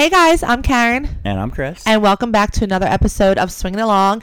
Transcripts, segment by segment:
Hey guys, I'm Karen, And I'm Chris. and welcome back to another episode of Swinging Along.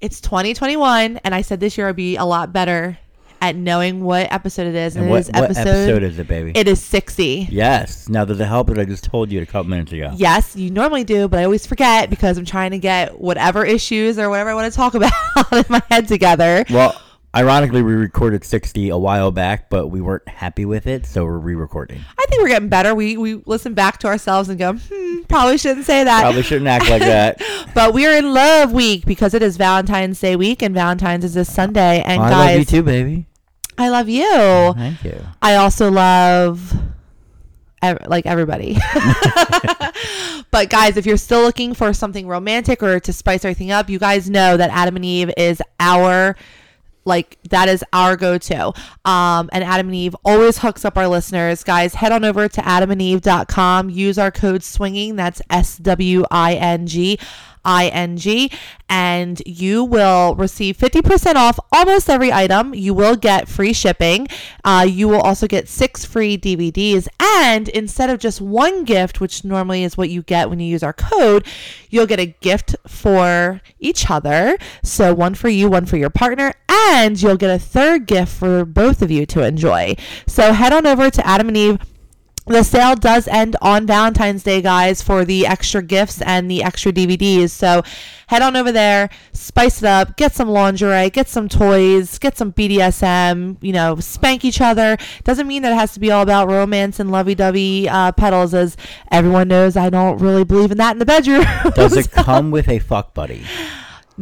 It's 2021, and I said this year I'd be a lot better at knowing what episode it is. And it what, is what episode is it, baby? It is 60. yes. Now, does it help that I just told you a couple minutes ago? Yes, you normally do, but I always forget because I'm trying to get whatever issues or whatever I want to talk about in my head together. Well, ironically, we recorded 60 a while back, but we weren't happy with it, so we're re-recording. I think we're getting better. We we listen back to ourselves and go, hmm, probably shouldn't say that. Probably shouldn't act like that. But we are in love week because it is Valentine's Day week, and Valentine's is this Sunday. And I guys, love you too, baby. I love you. Thank you. I also love like everybody. but guys, if you're still looking for something romantic or to spice everything up, you guys know that Adam and Eve is our like that is our go-to. Um and adam and eve always hooks up our listeners. Guys head on over to adamandeve.com use our code swinging. That's s-w-i-n-g ing and you will receive 50% off almost every item. You will get free shipping. Uh, you will also get six free dvds and instead of just one gift which normally is what you get when you use our code you'll get a gift for each other. So one for you one for your partner and you'll get a third gift for both of you to enjoy. So head on over to adam and eve the sale does end on Valentine's Day, guys, for the extra gifts and the extra DVDs. So head on over there, spice it up, get some lingerie, get some toys, get some BDSM, you know, spank each other. Doesn't mean that it has to be all about romance and lovey dovey uh, pedals, as everyone knows I don't really believe in that in the bedroom. Does it come with a fuck buddy?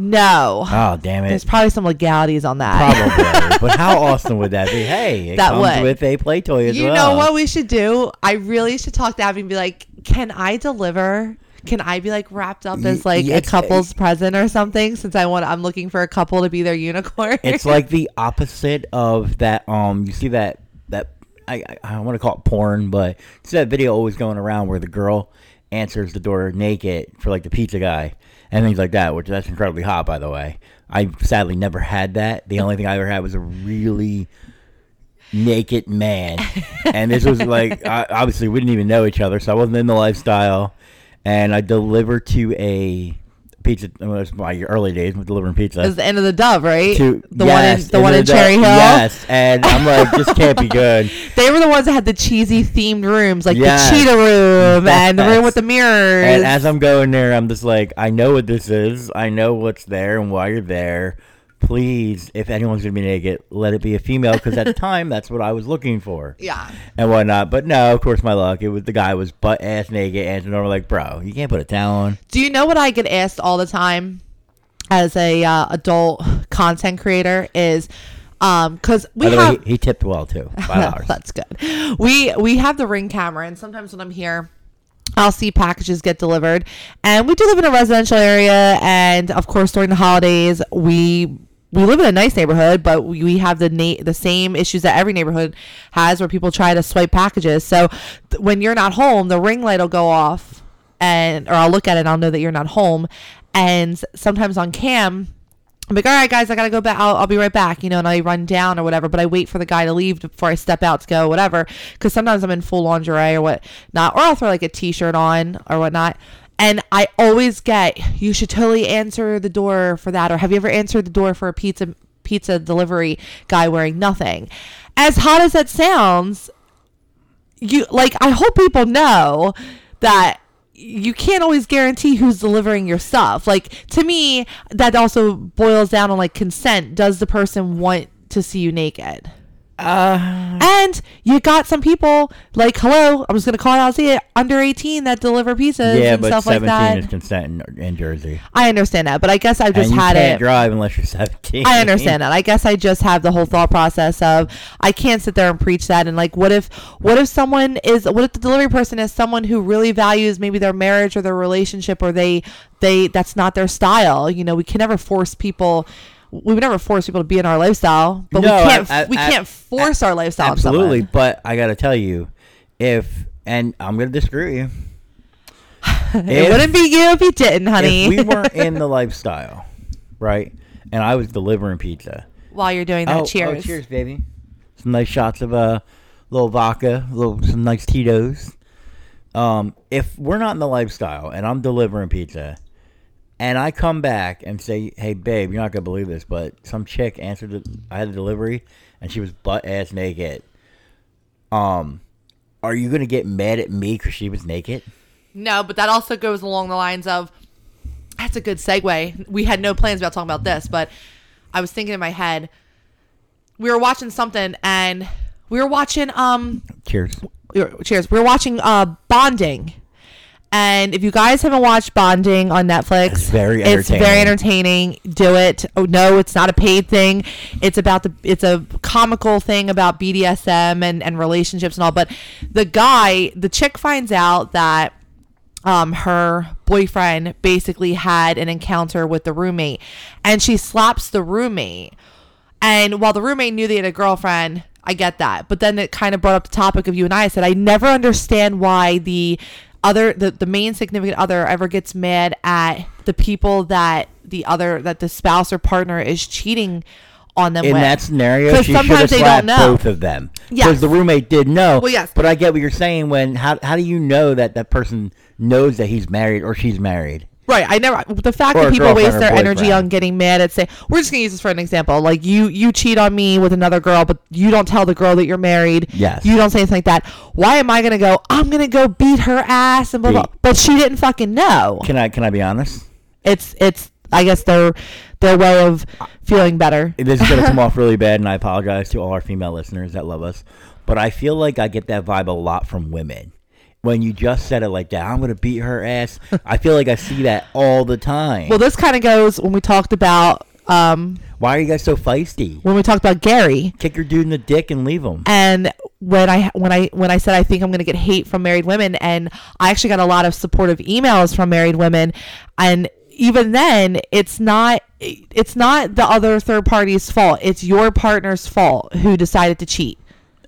No. Oh, damn it! There's probably some legalities on that. Probably. but how awesome would that be? Hey, it That comes would. with a play toy as You well. You know what we should do? I really should talk to Abby and be like, can I deliver? Can I be like wrapped up as like a couple's present or something? Since I want, I'm looking for a couple to be their unicorn. it's like the opposite of that. Um, you see that that I I, I want to call it porn, but it's that video always going around where the girl answers the door naked for like the pizza guy and things like that, which that's incredibly hot, by the way. I sadly never had that. The only thing I ever had was a really naked man, and this was like I, obviously we didn't even know each other, so I wasn't in the lifestyle. And I delivered to a pizza. Well, it was my early days with delivering pizza It's the Inn of the Dove, right? to the yes, one in the one in the- Cherry Hill. Yes, and I'm like, this can't be good. They were the ones that had the cheesy themed rooms, like Yes. the cheetah room and the room with the mirrors. And as I'm going there, I'm just like, I know what this is. I know what's there and why you're there. Please, if anyone's gonna be naked, let it be a female because at the time that's what I was looking for yeah. and whatnot. But no, of course, my luck. It was the guy was butt ass naked, and I'm like, bro, you can't put a towel on. Do you know what I get asked all the time as a uh, adult content creator is um because we have way, he, he tipped well too. Five hours. That's good. We we have the ring camera, and sometimes when I'm here, I'll see packages get delivered, and we do live in a residential area, and of course during the holidays we. We live in a nice neighborhood, but we have the na- the same issues that every neighborhood has, where people try to swipe packages. So th- when you're not home, the ring light will go off, and or I'll look at it, and I'll know that you're not home. And sometimes on cam, I'm like, all right, guys, I gotta go back. I'll, I'll be right back, you know, and I run down or whatever. But I wait for the guy to leave before I step out to go, whatever. Because sometimes I'm in full lingerie or what not, or I'll throw like a t-shirt on or whatnot. And I always get, you should totally answer the door for that. Or have you ever answered the door for a pizza pizza delivery guy wearing nothing? As hot as that sounds, you like I hope people know that you can't always guarantee who's delivering your stuff. Like to me, that also boils down on like consent. Does the person want to see you naked? Uh, And you got some people like, hello, I'm just gonna call it out, see it under 18 that deliver pizzas yeah, and but stuff like 17 that. is consent in, in Jersey. I understand that, but I guess I've just and you had can't it. drive unless you're 17. I understand that. I guess I just have the whole thought process of I can't sit there and preach that and like what if what if someone is what if the delivery person is someone who really values maybe their marriage or their relationship or they they that's not their style. You know, we can never force people we would never force people to be in our lifestyle, but No, we can't I- I- we I- can't force our lifestyle Absolutely, but I got to tell you, if and I'm to disagree with you. It If- wouldn't be you if you didn't, honey. If we weren't in the lifestyle, right, and I was delivering pizza. While you're doing that, oh, cheers. Oh, cheers, baby. Some nice shots of uh, little vodka, little some nice Tito's. Um, if we're not in the lifestyle and I'm delivering pizza, and I come back and say, "Hey, babe, you're not gonna believe this, but some chick answered. The, I had a delivery, and she was butt ass naked." Um, are you gonna get mad at me because she was naked? No, but that also goes along the lines of that's a good segue. We had no plans about talking about this, but I was thinking in my head, we were watching something and we were watching um Cheers. we were- cheers. We were watching uh Bonding. And if you guys haven't watched Bonding on Netflix, It's very It's very entertaining. entertaining. Do it. Oh no, it's not a paid thing. It's about the it's a comical thing about BDSM and and relationships and all. But the guy, the chick finds out that um her boyfriend basically had an encounter with the roommate and she slaps the roommate and while the roommate knew they had a girlfriend, I get that. But then it kind of brought up the topic of you and I. I said, I never understand why the other, the, the main significant other ever gets mad at the people that the other, that the spouse or partner is cheating on them In with. that scenario she should have sometimes they don't slapped both of them. Yes. Because the roommate did know. Well, yes. But I get what you're saying. When how how do you know that that person knows that he's married or she's married? Right. I never. The fact Or that a people girlfriend waste or their energy boyfriend. on getting mad at say, we're just gonna use this for an example. Like you, you cheat on me with another girl, but you don't tell the girl that you're married. Yes. You don't say anything like that. Why am I gonna go? I'm gonna go beat her ass and blah blah. Beat. But she didn't fucking know. Can I can I be honest? It's it's. I guess their their way of feeling better. This is gonna come off really bad, and I apologize to all our female listeners that love us. But I feel like I get that vibe a lot from women. When you just said it like that, I'm gonna beat her ass. I feel like I see that all the time. Well, this kind of goes when we talked about um Why are you guys so feisty? when we talked about Gary. Kick your dude in the dick and leave him. and when I when I when I said I think I'm going to get hate from married women and I actually got a lot of supportive emails from married women and even then it's not it's not the other third party's fault it's your partner's fault who decided to cheat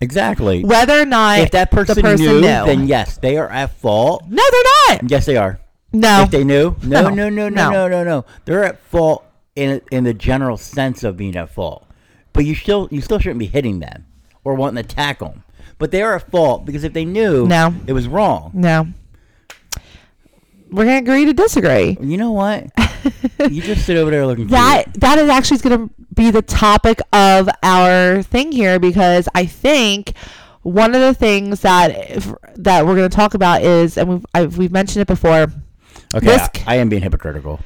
Exactly. whether or not if that person, the person knew, knew, then yes, they are at fault. no they're not Yes, they are. no If they knew, no, No. no, no, no, No. no, no. They're at fault in in the general sense of being at fault, but you still you still shouldn't be hitting them or wanting to tackle them. But they are at fault because if they knew, No. it was wrong. no we're going to agree to disagree You know what? you just sit over there looking. that cute. that is actually going to be the topic of our thing here because I think one of the things that if, that we're going to talk about is, and we've I've, we've mentioned it before. Okay, this- I, I am being hypocritical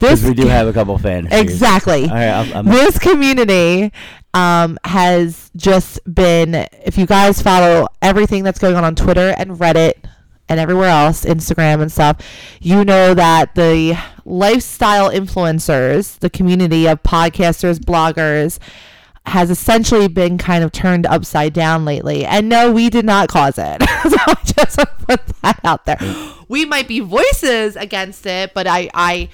This because we do have a couple fans. exactly. All right, I'm, I'm, this community um, has just been. If you guys follow everything that's going on on Twitter and Reddit and everywhere else, Instagram and stuff, you know that the lifestyle influencers, the community of podcasters, bloggers, has essentially been kind of turned upside down lately. And no, we did not cause it. so I just put that out there. We might be voices against it, but I, I,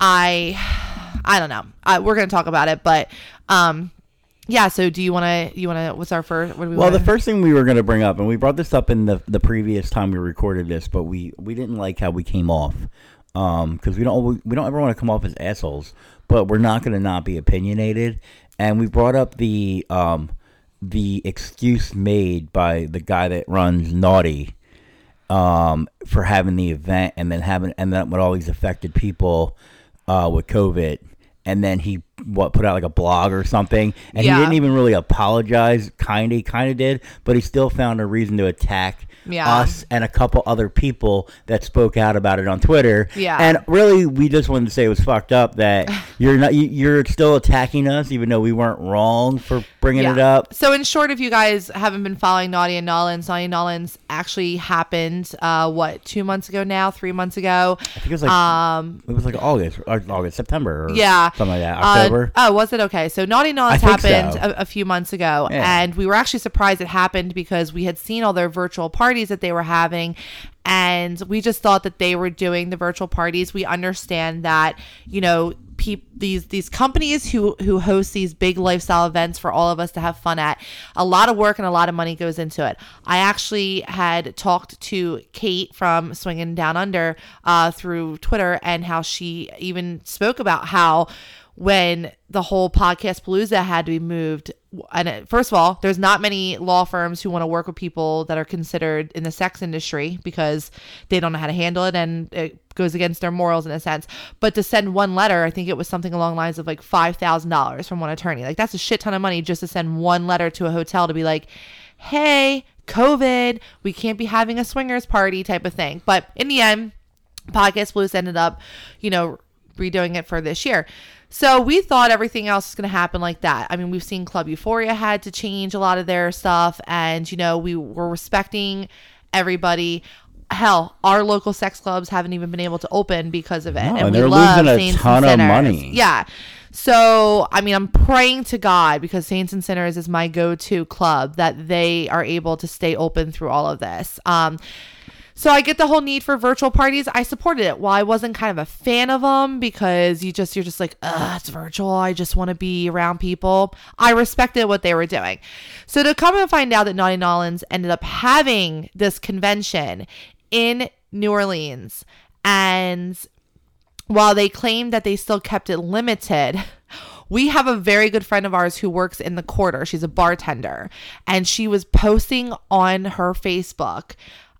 I, I don't know. I, we're gonna talk about it, but um, yeah. So do you want to? You want to? What's our first? What do we Well, wanna, the first thing we were going to bring up, and we brought this up in the the previous time we recorded this, but we we didn't like how we came off, um, because we don't we don't ever want to come off as assholes, but we're not going to not be opinionated, and we brought up the um the excuse made by the guy that runs Naughty, um, for having the event and then having and then with all these affected people, uh, with COVID. And then he what put out like a blog or something, and Yeah. he didn't even really apologize. Kind of, kind of did, but he still found a reason to attack Yeah. us and a couple other people that spoke out about it on Twitter. Yeah. and really, we just wanted to say it was fucked up that you're not you- you're still attacking us, even though we weren't wrong for bringing it up. So in short, if you guys haven't been following Naughty and N'awlins, Naughty and N'awlins actually happened. Uh, what two months ago now? Three months ago. I think it was like Um, it was like August, or August, September, yeah, something like that. Uh, October. oh, was it okay? So Naughty think happened so. a, a few months ago, Yeah. and we were actually surprised it happened because we had seen all their virtual parties that they were having, and we just thought that they were doing the virtual parties. We understand that you know. Peop, these these companies who who host these big lifestyle events for all of us to have fun at a lot of work and a lot of money goes into it i actually had talked to kate from swinging down under uh, through twitter and how she even spoke about how when the whole podcast palooza had to be moved. And it, first of all there's not many law firms who want to work with people that are considered in the sex industry because they don't know how to handle it and it goes against their morals in a sense. But to send one letter i think it was something along the lines of like $5000 from one attorney. Like that's a shit ton of money just to send one letter to a hotel to be like hey covid we can't be having a swingers party type of thing. But in the end podcast palooza ended up you know redoing it for this year so we thought everything else was going to happen like that. I mean, we've seen Club Euphoria had to change a lot of their stuff, and you know, we were respecting everybody. Hell, our local sex clubs haven't even been able to open because of it, No, and, and we they're love losing a Saints and ton of money. Yeah. So, I mean, I'm praying to God because Saints and Sinners is my go-to club that they are able to stay open through all of this. Um, so I get the whole need for virtual parties. I supported it. While I wasn't kind of a fan of them because you just you're just like, ugh, it's virtual. I just want to be around people. I respected what they were doing. So to come and find out that Naughty N'awlins ended up having this convention in New Orleans and while they claimed that they still kept it limited, we have a very good friend of ours who works in the quarter. She's a bartender, and she was posting on her Facebook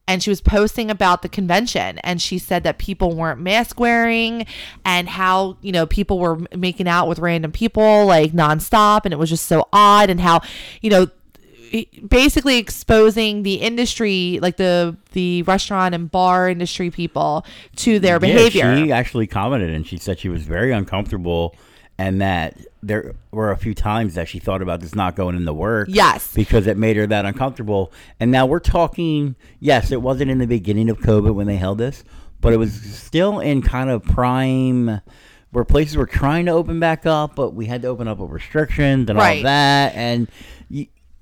and she was posting about the convention and she said that people weren't mask wearing and how you know people were making out with random people like nonstop and it was just so odd and how you know basically exposing the industry like the the restaurant and bar industry people to their behavior Yeah, she actually commented and she said she was very uncomfortable and that there were a few times that she thought about this not going into work. Yes. Because it made her that uncomfortable. And now we're talking, yes, it wasn't in the beginning of COVID when they held this, but it was still in kind of prime where places were trying to open back up, but we had to open up with restrictions and all Right. of that. And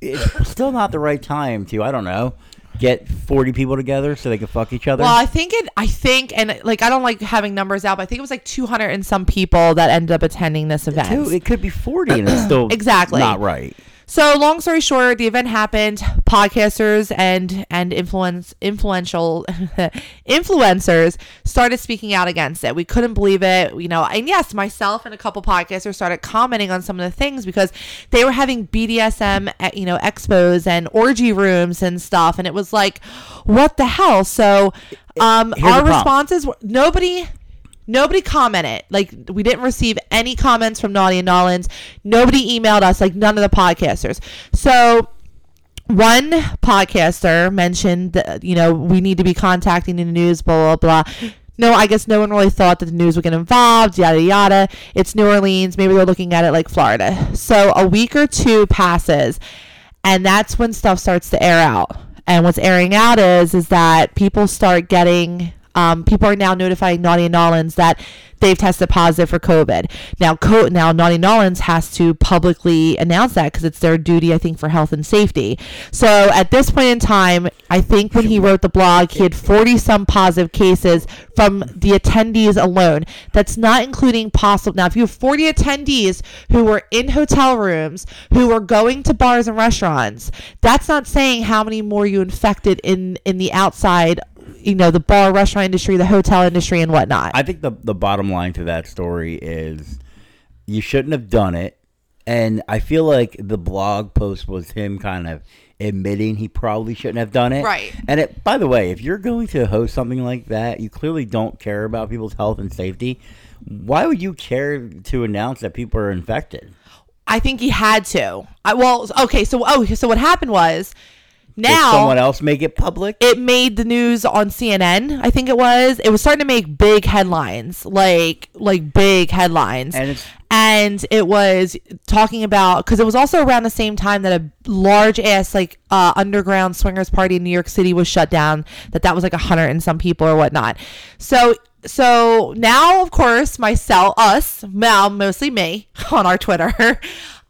it's still not the right time to, I don't know, get 40 people together so they can fuck each other. Well, I think it. I think, and like, I don't like having numbers out, but I think it was like 200 and some people that ended up attending this event. Dude, it could be 40 and it's still Exactly. not right. So, long story short, the event happened. Podcasters and and influence influential influencers started speaking out against it. We couldn't believe it, you know. And yes, myself and a couple podcasters started commenting on some of the things because they were having BDSM, eh, you know, expos and orgy rooms and stuff, and it was like, what the hell? So, um, Here's our responses were nobody. Nobody commented. Like we didn't receive any comments from Naughty and N'awlins. Nobody emailed us. Like none of the podcasters. So one podcaster mentioned that you know we need to be contacting the news. Blah blah blah. No, I guess no one really thought that the news would get involved. Yada yada. It's New Orleans. Maybe they're looking at it like Florida. So a week or two passes, and that's when stuff starts to air out. And what's airing out is is that people start getting um, people are now notifying Naughty N'awlins that they've tested positive for COVID. Now, co- now Naughty N'awlins has to publicly announce that because it's their duty, I think, for health and safety. So at this point in time, I think when he wrote the blog, he had 40 some positive cases from the attendees alone. That's not including possible. Now, if you have 40 attendees who were in hotel rooms, who were going to bars and restaurants, that's not saying how many more you infected in in the outside you know the bar restaurant industry the hotel industry and whatnot I think the the bottom line to that story is you shouldn't have done it. And I feel like the blog post was him kind of admitting he probably shouldn't have done it. Right. And it by the way, if you're going to host something like that, you clearly don't care about people's health and safety. Why would you care to announce that people are infected? i think he had to I, well okay so oh so what happened was Did now someone else make it public? it made the news on CNN. I think it was. It was starting to make big headlines, like like big headlines. And it's- and it was talking about because it was also around the same time that a large ass like uh, underground swingers party in New York City was shut down. That that was like a hundred and some people or whatnot. So so now of course myself us now mostly me on our Twitter.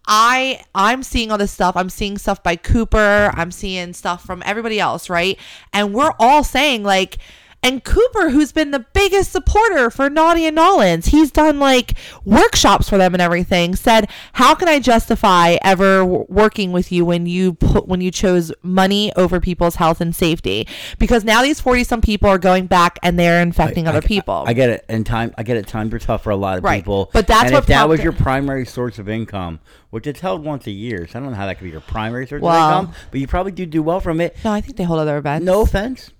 I I'm seeing all this stuff. I'm seeing stuff by Cooper. I'm seeing stuff from everybody else, right? And we're all saying like And Cooper, who's been the biggest supporter for Naughty and N'awlins, he's done like workshops for them and everything. Said, "How can I justify ever w- working with you when you put when you chose money over people's health and safety? Because now these forty some people are going back and they're infecting other I- people. I, get it. And time, I get it. Times are tough for a lot of Right. people. But that's and what if that was your primary source of income, which it's held once a year, so I don't know how that could be your primary source Well- of income. But you probably do do well from it. no, I think they hold other events. No offense.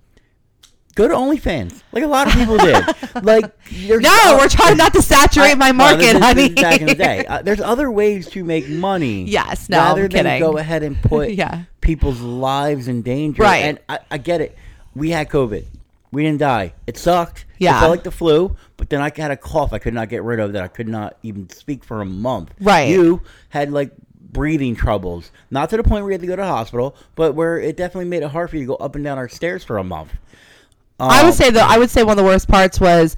Go to OnlyFans, like a lot of people did. like, no, we're trying not to saturate I- my market, this honey. back in the day, uh, there's other ways to make money. Yes, no, I'm rather than kidding. go ahead and put Yeah. people's lives in danger. Right. And I, I get it. We had COVID. We didn't die. It sucked. Yeah. It felt like the flu, but then I had a cough I could not get rid of that I could not even speak for a month. Right. You had like breathing troubles, not to the point where you had to go to the hospital, but where it definitely made it hard for you to go up and down our stairs for a month. I Um, would say though, I would say one of the worst parts was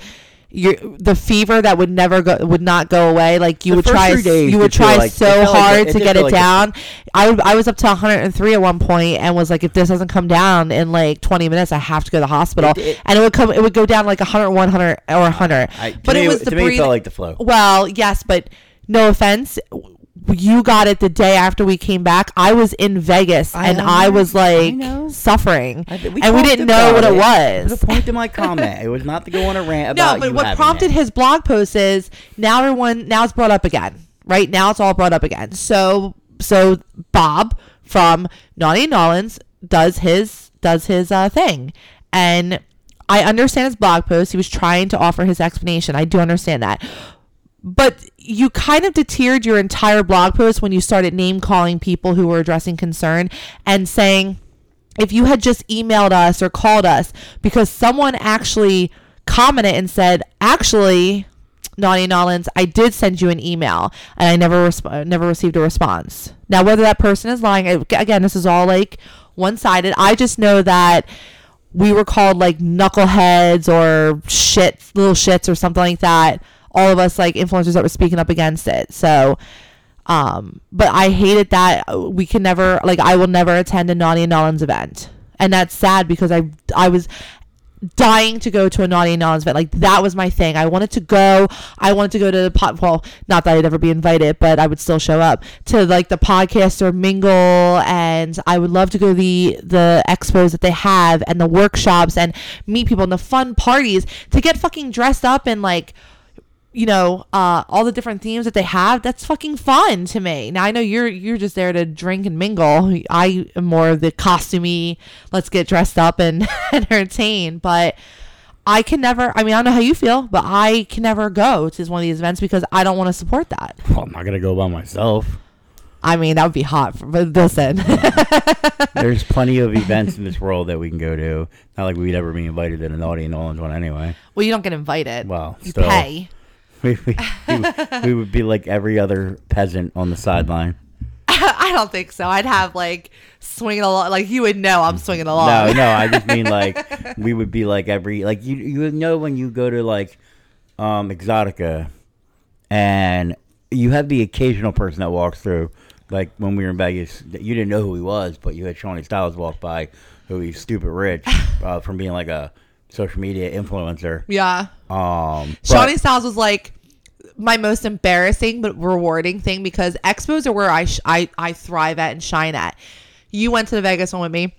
your the fever that would never go would not go away. Like you The would try you would try like- so like hard it to get it like down. I would I was up to 103 at one point and was like, if this doesn't come down in like 20 minutes, I have to go to the hospital. It- it- and it would come it would go down like 101, 100 or 100. I, but me, it was the to me, it breathing. felt like the flu. Well, yes, but no offense. You got it the day after we came back. I was in Vegas I and. I was like know. suffering, I- and we didn't know what about it was. The point of my comment, it was not to go on a rant about. No, but what prompted it. his blog post is now everyone now it's brought up again. Right now it's all brought up again. So so Bob from Naughty and N'awlins does his does his uh, thing, and I understand his blog post. He was trying to offer his explanation. I do understand that, but you kind of deterred your entire blog post when you started name calling people who were addressing concern and saying if you had just emailed us or called us because someone actually commented and said, actually, Naughty N'awlins, I did send you an email and I never resp- never received a response. Now, whether that person is lying, again, this is all like one sided. I just know that we were called like knuckleheads or shits, little shits or something like that. All of us like influencers that were speaking up against it. So, um, but I hated that we can never like I will never attend a Naughty and N'awlins event, and that's sad because I I was dying to go to a Naughty and N'awlins event. Like that was my thing. I wanted to go. I wanted to go to the pot. Well, not that I'd ever be invited, but I would still show up to like the podcaster mingle, and I would love to go to the the expos that they have and the workshops and meet people and the fun parties to get fucking dressed up and like you know, uh, all the different themes that they have, that's fucking fun to me. Now I know you're you're just there to drink and mingle. I am more of the costumey, let's get dressed up and entertain. But I can never. I mean, I don't know how you feel, but I can never go to one of these events because I don't want to support that. Well, I'm not gonna go by myself. I mean, that would be hot. For, but listen, There's plenty of events in this world that we can go to. Not like we'd ever be invited to and N'awlins one anyway. well, you don't get invited. Well, you still. pay. We, we, we, would be like every other peasant on the sideline. I don't think so. I'd have like swinging along. Like you would know, I'm swinging along. No, no, I just mean like we would be like every like you you would know when you go to like um Exotica and you have the occasional person that walks through like when we were in Vegas you didn't know who he was but you had Shawnee Styles walk by who he's stupid rich uh, from being like a social media influencer. Yeah. Um Shawnee Styles was like my most embarrassing but rewarding thing because expos are where I, sh- I I thrive at and shine at. You went to the Vegas one with me.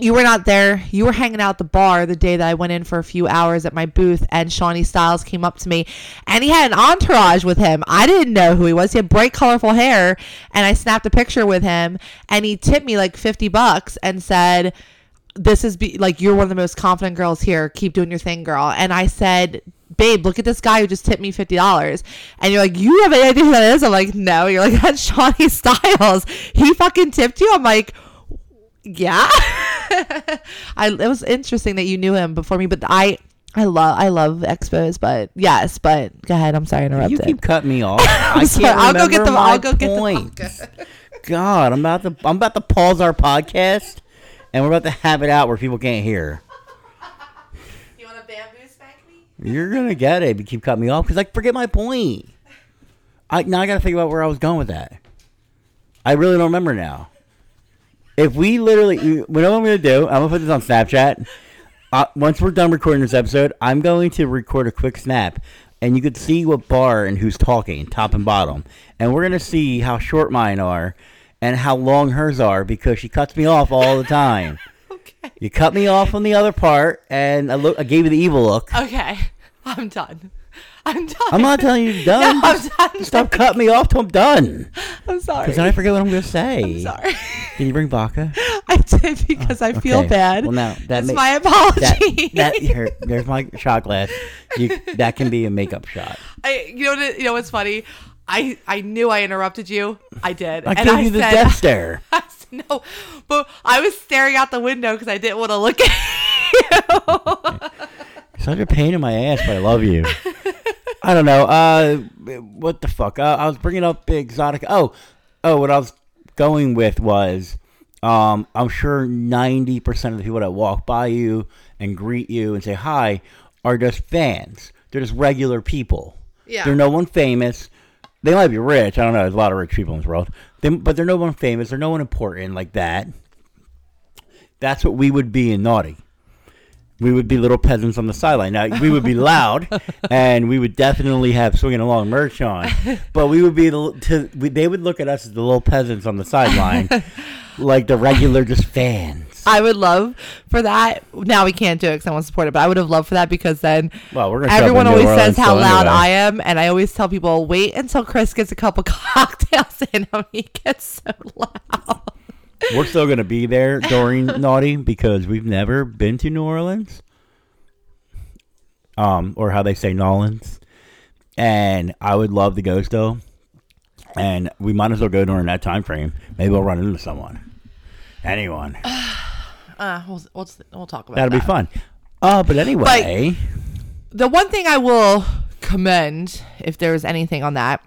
You were not there. You were hanging out at the bar the day that I went in for a few hours at my booth, and Shawnee Styles came up to me, and he had an entourage with him. I didn't know who he was. He had bright, colorful hair, and I snapped a picture with him, and he tipped me like fifty bucks and said, this is be like you're one of the most confident girls here. Keep doing your thing, girl. And I said, babe, look at this guy who just tipped me fifty dollars. And you're like, you have any idea who that is? I'm like, no. You're like, that's Shawnee Styles. He fucking tipped you. I'm like, yeah. I it was interesting that you knew him before me, but I. I love I love expos, but yes, but go ahead. I'm sorry, I interrupted. You keep cutting me off. I sorry. can't I'll go get the- I'll go get the. God, I'm about to I'm about to pause our podcast, and we're about to have it out where people can't hear. you want a bamboo spank me? You're gonna get it if you keep cutting me off because I forget my point. I now I gotta think about where I was going with that. I really don't remember now. If we literally, you you know what I'm gonna do? I'm gonna put this on Snapchat. uh, once we're done recording this episode, I'm going to record a quick snap, and you could see what bar and who's talking, top and bottom, and we're gonna see how short mine are and how long hers are because she cuts me off all the time. Okay. You cut me off on the other part, and I look. I gave you the evil look. Okay. I'm done. I'm done. I'm not telling you you're done. No, I'm done. Stop cutting me off till I'm done. I'm sorry. Because then I forget what I'm gonna say. I'm sorry. Can you bring vodka? I did because I oh, feel Okay. bad. Well, now that It's ma- my that apology. that here, there's my shot glass. You, that can be a makeup shot. I, you know, what, you know what's funny? I, I knew I interrupted you. I did. I and gave I you the said, death stare. I said, no, but I was staring out the window because I didn't want to look at you. Such a pain in my ass, but I love you. I don't know. Uh, what the fuck? Uh, I was bringing up big exotic. Oh, oh, what I was going with was, um, I'm sure 90% of the people that walk by you and greet you and say hi are just fans. They're just regular people. Yeah. They're no one famous. They might be rich. I don't know. There's a lot of rich people in this world. They, but they're no one famous. They're no one important like that. That's what we would be in Naughty. We would be little peasants on the sideline. Now we would be loud, and we would definitely have swinging along merch on. But we would be the to, we, they would look at us as the little peasants on the sideline, like the regular just fans. I would love for that. Now we can't do it because I won't support it, but I would have loved for that because then Well, we're everyone always says how loud anyway. I am, and I always tell people wait until Chris gets a couple cocktails in him. He gets so loud. We're still gonna be there during Naughty because we've never been to New Orleans, um, or how they say N'awlins, and I would love to go still. And we might as well go during that time frame. Maybe we'll run into someone, anyone. Uh, we'll, we'll we'll talk about That'll be that. fun. Uh, but anyway, the one thing I will commend, if there was anything on that,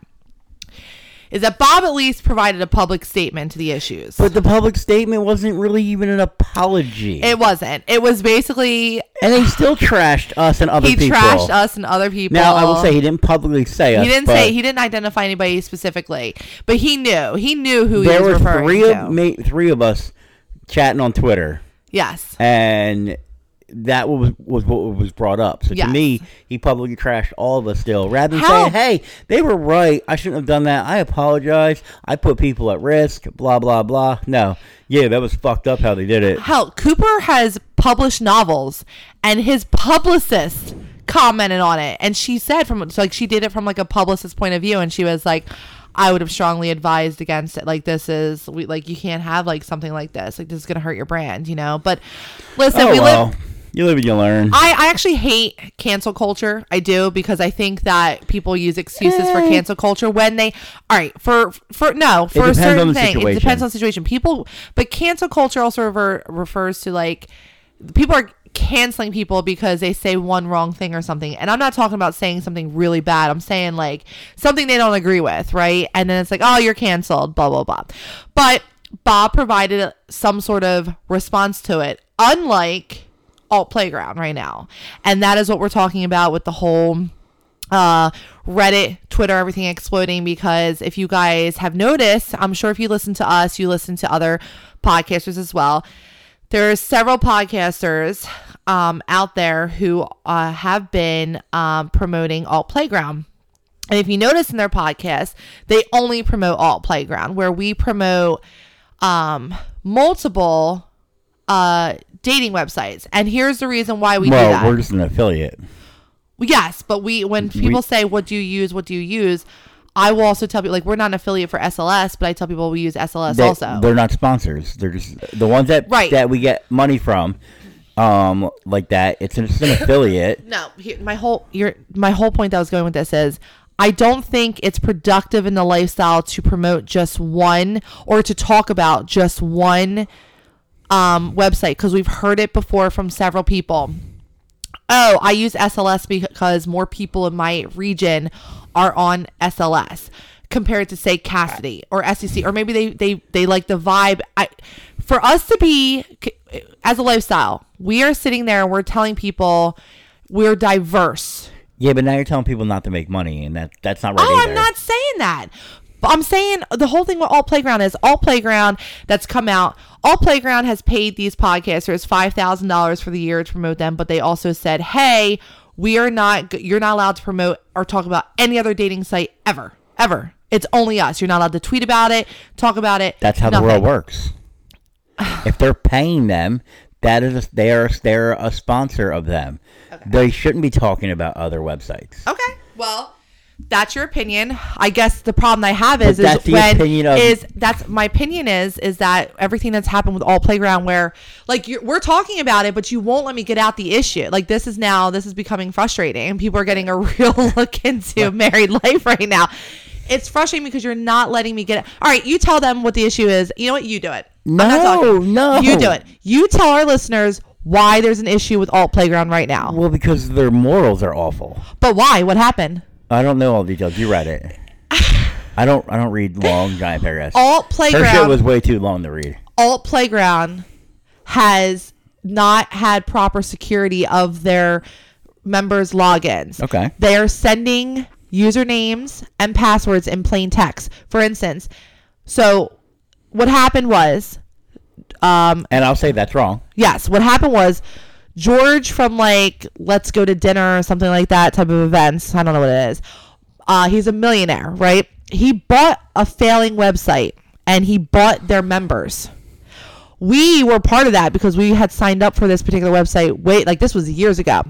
is that Bob at least provided a public statement to the issues. but the public statement wasn't really even an apology, it wasn't. It was basically and he still trashed us and other he people. He trashed us and other people. Now I will say he didn't publicly say us. he didn't but say he didn't identify anybody specifically, but he knew. He knew who he was referring to. of ma- three of us chatting on Twitter. Yes. and that was was what was brought up. So Yes. to me, he publicly trashed all of us still, rather than How- saying, "Hey, they were right. I shouldn't have done that. I apologize. I put people at risk." Blah blah blah. No, yeah, that was fucked up how they did it. Hell, Cooper has published novels, and his publicist commented on it, and she said from so like she did it from like a publicist point of view, and she was like, "I would have strongly advised against it. Like this is we like you can't have like something like this. Like this is gonna hurt your brand, you know." But listen, Oh we well, live. you live and you learn. I, I actually hate cancel culture. I do because I think that people use excuses for Eh. cancel culture when they all right for for no for a certain thing. It depends on the situation. People, but cancel culture also rever, refers to like people are canceling people because they say one wrong thing or something. And I'm not talking about saying something really bad. I'm saying like something they don't agree with, right? And then it's like, oh, you're canceled, blah blah blah. But Bob provided some sort of response to it, unlike alt playground right now and that is what we're talking about with the whole uh reddit twitter everything exploding because if you guys have noticed i'm sure if you listen to us you listen to other podcasters as well there's several podcasters um, out there who uh, have been um, promoting alt playground. And if you notice in their podcast they only promote alt playground where we promote um, multiple uh dating websites. And here's the reason why we do well, that. we're just an affiliate. yes but we when people say what do you use? What do you use i will also tell people like we're not an affiliate for sls but i tell people we use sls They, also They're not sponsors. They're just the ones that Right. that we get money from, um, like that. It's an, it's an affiliate. no here, my whole your my whole point that I was going with this is I don't think it's productive in the lifestyle to promote just one or to talk about just one um, website because we've heard it before from several people. Oh, I use SLS because more people in my region are on SLS compared to say Kasidie or SDC or maybe they they they like the vibe. I for us to be as a lifestyle, we are sitting there and we're telling people we're diverse. Yeah, but now you're telling people not to make money, and that that's not right Oh, either. I'm not saying that. But I'm saying the whole thing with Alt Playground is Alt Playground that's come out. Alt Playground has paid these podcasters five thousand dollars for the year to promote them, but they also said, "Hey, we are not. You're not allowed to promote or talk about any other dating site ever, ever. It's only us. You're not allowed to tweet about it, talk about it. That's how nothing. the world works. if they're paying them, that is a, they are they're a sponsor of them. They shouldn't be talking about other websites. Okay. Well, that's your opinion. I guess the problem I have is that's is when of- is that's my opinion is is that everything that's happened with all playground where like you're, we're talking about it, but you won't let me get out the issue. Like this is now this is becoming frustrating, and people are getting a real look into married life right now. It's frustrating because you're not letting me get it. All right, you tell them what the issue is. You know what? You do it. No, no. You do it. You tell our listeners why there's an issue with alt playground right now. Well, because their morals are awful. But why? What happened? I don't know all the details. You read it. I don't. I don't read long giant paragraphs. Alt Her shit was way too long to read. alt playground has not had proper security of their members logins Okay. they are sending usernames and passwords in plain text for instance so what happened was um And I'll say that's wrong. yes what happened was george from like let's go to dinner or something like that type of events. I don't know what it is. Uh he's a millionaire right? He bought a failing website and he bought their members. We were part of that because we had signed up for this particular website wait like this was years ago.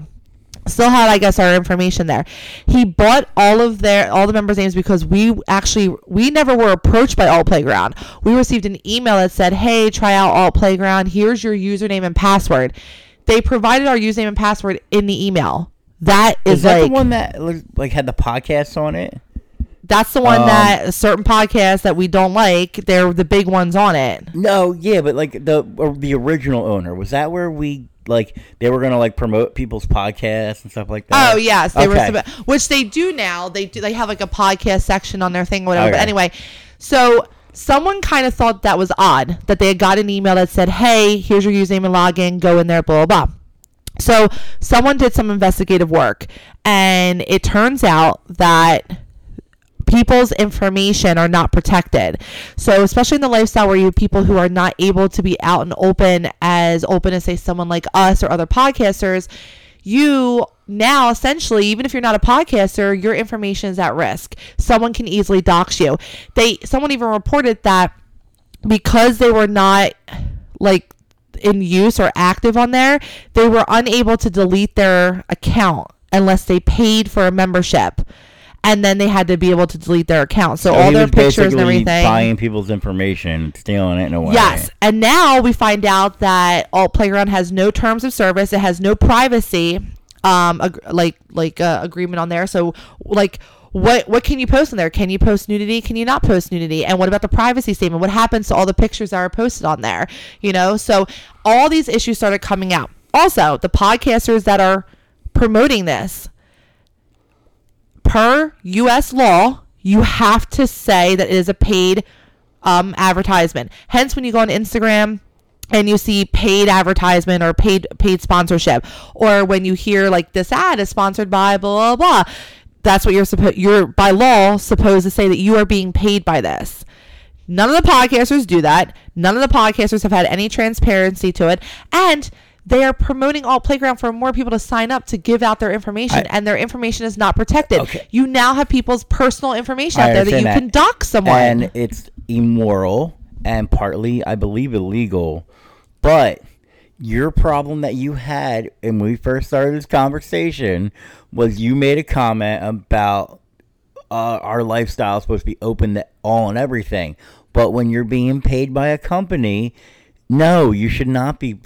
Still had i guess our information there. He bought all of their all the members names because we actually we never were approached by alt playground. We received an email that said hey try out alt playground. Here's your username and password they provided our username and password in the email that is, Is that like the one that like had the podcast on it? that's the one Um, that certain podcast that we don't like they're the big ones on it No, yeah, but like the or the original owner was that where we like they were gonna like promote people's podcasts and stuff like that. Oh yes, they Okay. were, which they do now. They do. They have like a podcast section on their thing, or whatever. But anyway, so someone kind of thought that was odd that they had got an email that said, "Hey, here's your username and login. Go in there." Blah blah blah. So someone did some investigative work, and it turns out that people's information are not protected. So especially in the lifestyle where you have people who are not able to be out and open as open as say someone like us or other podcasters, you now essentially even if you're not a podcaster, your information is at risk. Someone can easily dox you. They someone even reported that because they were not like in use or active on there, they were unable to delete their account unless they paid for a membership. And then they had to be able to delete their account. So, So all their pictures and everything. buying people's information, stealing it in a way. Yes. And now we find out that Alt Playground has no terms of service. It has no privacy um ag- like like uh, agreement on there. So like what what can you post on there? Can you post nudity? Can you not post nudity? And what about the privacy statement? What happens to all the pictures that are posted on there? You know, so all these issues started coming out. Also, the podcasters that are promoting this per US law, you have to say that it is a paid um, advertisement. Hence, when you go on Instagram and you see paid advertisement or paid paid sponsorship, or when you hear like this ad is sponsored by blah blah blah, that's what you're supposed you're by law supposed to say that you are being paid by this. None of the podcasters do that. None of the podcasters have had any transparency to it, and they are promoting Alt Playground for more people to sign up to give out their information, I- and their information is not protected. Okay. You now have people's personal information I out there that you understand can dox someone. and it's immoral and partly, I believe, illegal. But your problem that you had when we first started this conversation was you made a comment about uh, our lifestyle is supposed to be open to all and everything. But when you're being paid by a company, no, you should not be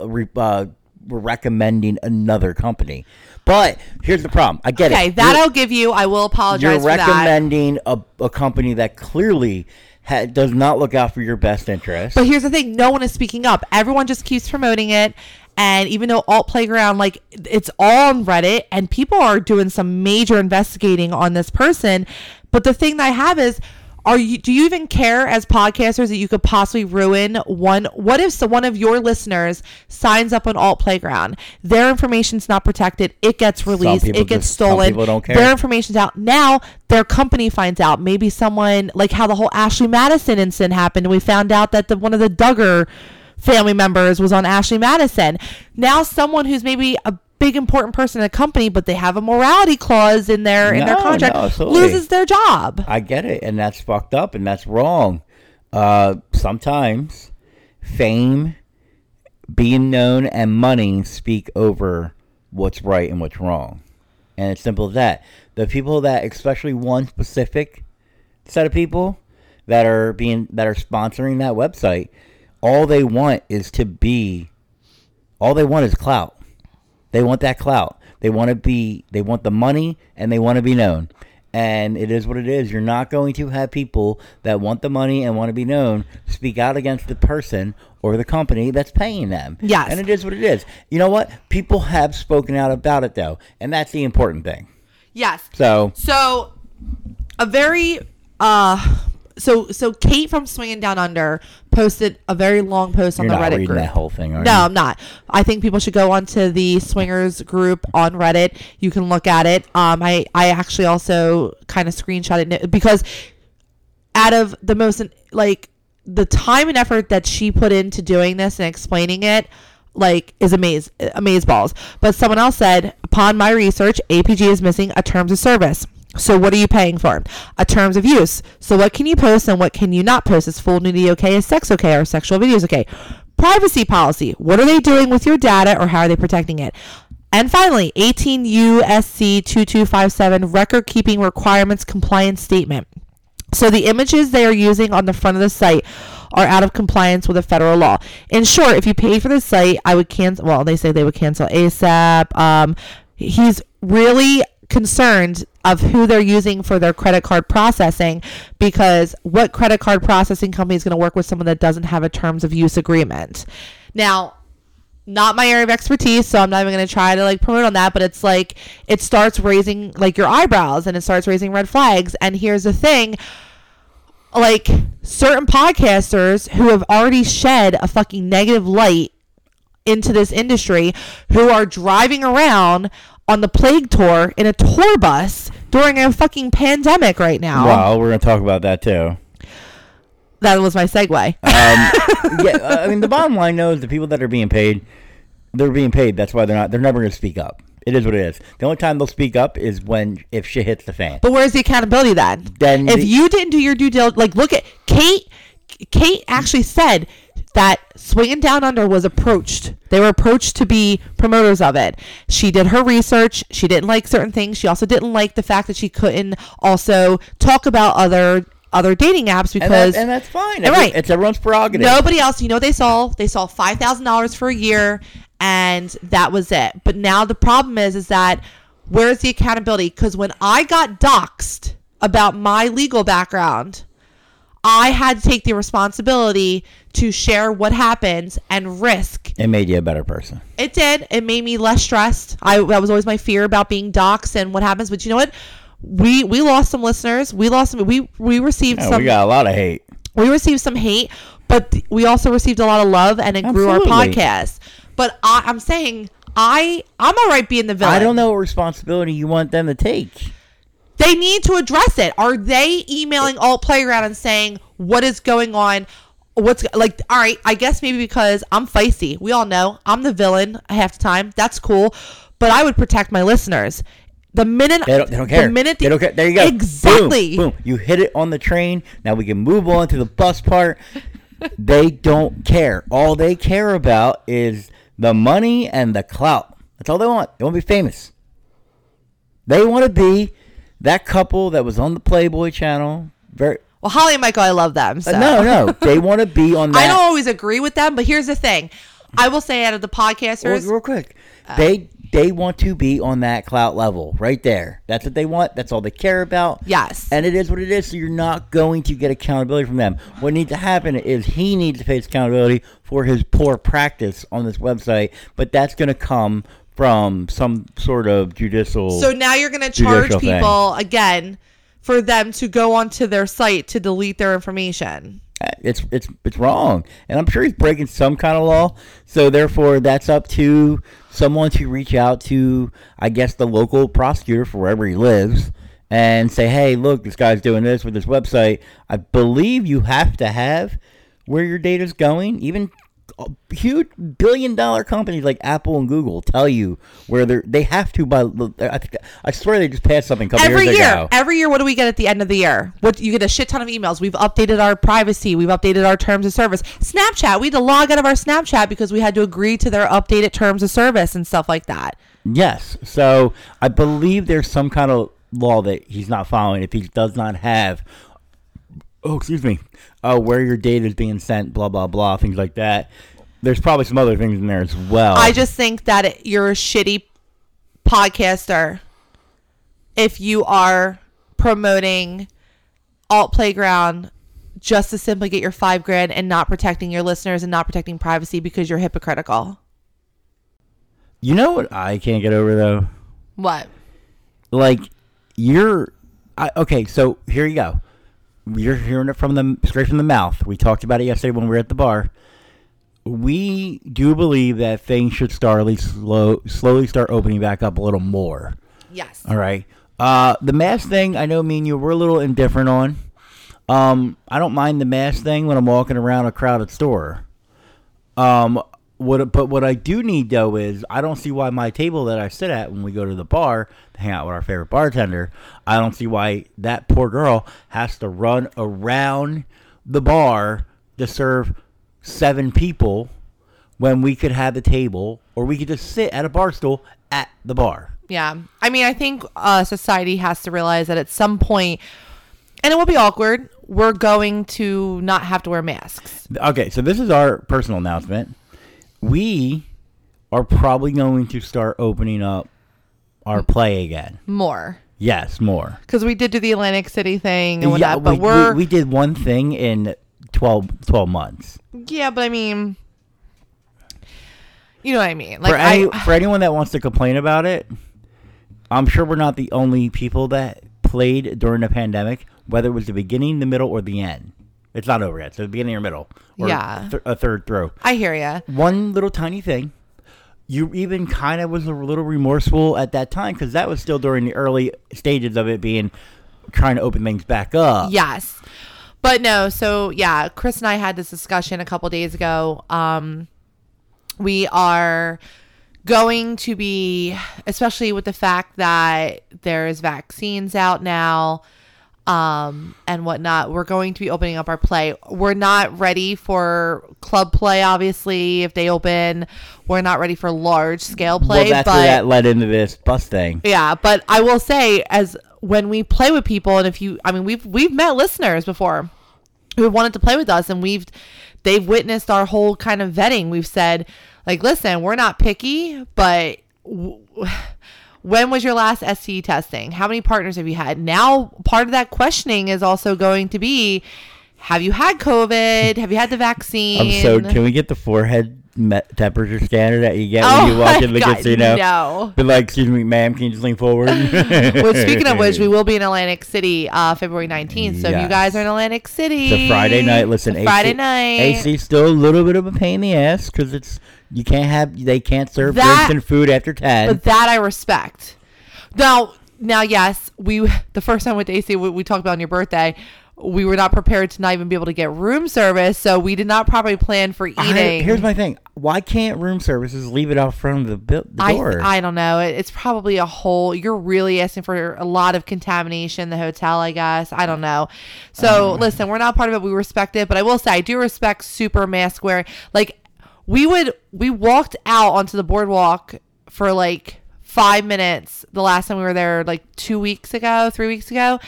re- uh, recommending another company. But here's the problem. I get okay, it. Okay, that You're- I'll give you. I will apologize you're for that. recommending a, a company that clearly ha- does not look out for your best interest. But here's the thing: no one is speaking up. Everyone just keeps promoting it. And even though Alt Playground, like it's all on Reddit, and people are doing some major investigating on this person, but the thing that I have is, are you do you even care as podcasters that you could possibly ruin one what if so one of your listeners signs up on alt playground? Their information's not protected. It gets released. it gets just- stolen. people don't care. their information's out. Now their company finds out. Maybe someone like how the whole ashley madison incident happened and we found out that the one of the duggar family members was on ashley madison. Now someone who's maybe a big important person in a company but they have a morality clause in their in their contract no, loses their job I get it, and that's fucked up, and that's wrong. Uh, sometimes fame, being known, and money speak over what's right and what's wrong, and it's simple as that. The people that, especially one specific set of people that are being that are sponsoring that website, all they want is to be. All they want is clout. They want that clout. They want to be. They want the money, and they want to be known. And it is what it is. You're not going to have people that want the money and want to be known speak out against the person or the company that's paying them. Yes. And it is what it is. You know what? People have spoken out about it though, and that's the important thing. yes So So, a very uh, so so Kate from Swinging Down Under posted a very long post on you're the not Reddit reading group. that whole thing, are no, you? I'm not. I think people should go onto the Swingers group on Reddit. You can look at it. Um, I I actually also kind of screenshotted it because out of the most like the time and effort that she put into doing this and explaining it like is amaze amaze balls but someone else said upon my research apg is missing a terms of service so what are you paying for? A terms of use. So what can you post and what can you not post? Is full nudity okay? Is sex okay? Are sexual videos okay? Privacy policy. What are they doing with your data or how are they protecting it? And finally 18 usc 2257 record keeping requirements compliance statement. So the images they are using on the front of the site are out of compliance with a federal law. In short, if you paid for the site, I would cancel. Well, they say they would cancel ASAP. Um, he's really concerned of who they're using for their credit card processing because what credit card processing company is going to work with someone that doesn't have a terms of use agreement? Now, not my area of expertise, so I'm not even going to try to like promote on that, but it's like it starts raising like your eyebrows and it starts raising red flags. And here's the thing like certain podcasters who have already shed a fucking negative light into this industry who are driving around on the plague tour in a tour bus during a fucking pandemic right now. Well, we're gonna talk about that too. That was my segue. Um, yeah, uh, I mean, the bottom line though is the people that are being paid, they're being paid. That's why they're not. They're never to speak up. It is what it is. The only time they'll speak up is when if shit hits the fan. But where's the accountability then? Then if the- you didn't do your due diligence, like look at Kate. Kate actually said that Swinging Down Under was approached. They were approached to be promoters of it. She did her research. She didn't like certain things. She also didn't like the fact that she couldn't also talk about other other dating apps and, because that, and that's fine. And Right. It's everyone's prerogative. Nobody else, you know, what they saw they saw five thousand dollars for a year, and that was it. But now the problem is, is that where's the accountability? Because when I got doxxed about my legal background, I had to take the responsibility to share what happened and risk. It made you a better person. It did. It made me less stressed. I that was always my fear about being doxxed and what happens. But you know what? We we lost some listeners. We lost some. We we received Yeah, some we got a lot of hate. we received some hate, but we also received a lot of love, and it grew our podcast. But I, I'm saying I I'm all right being the villain. I don't know what responsibility you want them to take. They need to address it. Are they emailing Alt Playground and saying what is going on? What's like? All right, I guess maybe because I'm feisty. We all know I'm the villain half the time. That's cool, but I would protect my listeners. The minute They don't, they don't care. The minute they don't care. There you go. Exactly. Boom, boom. You hit it on the train. Now we can move on to the bus part. they don't care. All they care about is the money and the clout. That's all they want. They want to be famous. They want to be that couple that was on the Playboy channel. Very Well, Holly and Michael, I love them. So. uh, no, no. They want to be on that. I don't always agree with them, but here's the thing. I will say out of the podcasters, real quick, Uh, they they want to be on that clout level right there. That's what they want. That's all they care about. yes. And it is what it is. So you're not going to get accountability from them. What needs to happen is he needs to face accountability for his poor practice on this website. But that's going to come from some sort of judicial. So now you're going to charge Judicial thing. people again for them to go onto their site to delete their information. Uh, it's it's it's wrong, and I'm sure he's breaking some kind of law. So therefore, that's up to someone to reach out to, I guess, the local prosecutor for wherever he lives, and say, "Hey, look, this guy's doing this with this website. I believe you have to have where your data's going. Even huge billion dollar companies like Apple and Google tell you where they're they have to by I think I swear they just passed something a couple every years year ago. every year what do we get at the end of the year what you get a shit ton of emails we've updated our privacy we've updated our terms of service snapchat we had to log out of our snapchat because we had to agree to their updated terms of service and stuff like that Yes. So I believe there's some kind of law that he's not following if he does not have. Oh, excuse me. Uh, where your data is being sent, blah blah blah, things like that. There's probably some other things in there as well. i just think that it, you're a shitty podcaster if you are promoting alt playground just to simply get your five grand and not protecting your listeners and not protecting privacy because you're hypocritical you know what I can't get over though. what Like you're, I, okay. So here you go. You're hearing it from the straight from the mouth. We talked about it yesterday when we were at the bar. We do believe that things should start at least slow, slowly start opening back up a little more. yes All right. Uh, the mask thing, I know me and you were a little indifferent on. Um, I don't mind the mask thing when I'm walking around a crowded store. Um, what, but what I do need though is I don't see why my table that I sit at when we go to the bar to hang out with our favorite bartender, I don't see why that poor girl has to run around the bar to serve seven people when we could have the table or we could just sit at a bar stool at the bar. Yeah. I mean, I think uh, society has to realize that at some point, and it will be awkward, we're going to not have to wear masks. Okay, so this is our personal announcement. We are probably going to start opening up our play again. More. Yes, more. Because we did do the Atlantic City thing and whatnot, we, but we're. we, we did one thing in 12, 12 months. yeah, but I mean. You know what I mean? Like, for, any, I. for anyone that wants to complain about it, I'm sure we're not the only people that played during the pandemic, whether it was the beginning, the middle, or the end. It's not over yet. So the beginning or middle, or Yeah. th- a third throw. I hear ya. one little tiny thing. You even kind of was a little remorseful at that time because that was still during the early stages of it being trying to open things back up. Yes. But no, so yeah, Chris and I had this discussion a couple days ago. Um, we are going to be, especially with the fact that there's vaccines out now um, and whatnot, we're going to be opening up our play. We're not ready for club play, obviously. If they open, we're not ready for large scale play. well, that's but where that led into this bus thing. yeah, but I will say, as when we play with people, and if you, I mean, we've we've met listeners before who wanted to play with us, and we've they've witnessed our whole kind of vetting. We've said, like, listen, we're not picky, but. W- when was your last STE testing? How many partners have you had? Now, part of that questioning is also going to be have you had COVID? Have you had the vaccine? I'm so. Can we get the forehead me- temperature scanner that you get Oh when you walk my in the God, casino? no. But like, excuse me, ma'am, can you just lean forward? Well, speaking of which, we will be in Atlantic City uh, February 19th. So if you guys are in Atlantic City, It's a Friday night. Listen, Friday AC, night. AC's still a little bit of a pain in the ass because it's you can't have they can't serve That- drinks and food after ten. but that I respect. Now, now, yes, we the first time with AC, we, we talked about on your birthday. We were not prepared to not even be able to get room service, so we did not properly plan for I- eating. here's my thing: why can't room services leave it out front of the, bu- the I, door? I don't know. It, it's probably a whole. You're really asking for a lot of contamination in the hotel, I guess. I don't know. So Um. listen, we're not part of it. We respect it, but I will say I do respect super mask wearing. Like we would, we walked out onto the boardwalk for like five minutes the last time we were there, like two weeks ago, three weeks ago,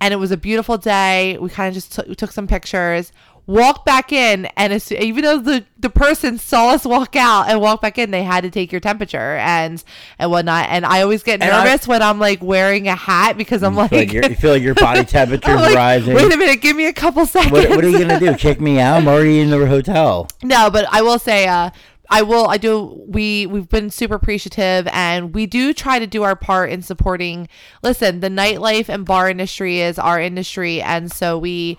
and it was a beautiful day. We kind of just took, took some pictures. Walked back in, and as, even though the, the person saw us walk out and walk back in, they had to take your temperature and and whatnot. And I always get And I- nervous when I'm like wearing a hat because I'm like, like, you feel like your body temperature like, rising. Wait a minute, give me a couple seconds. what, what are you gonna do? Kick me out? I'm already in the hotel. No, but I will say, uh, I will. I do. We we've been super appreciative, and we do try to do our part in supporting. Listen, the nightlife and bar industry is our industry, and so we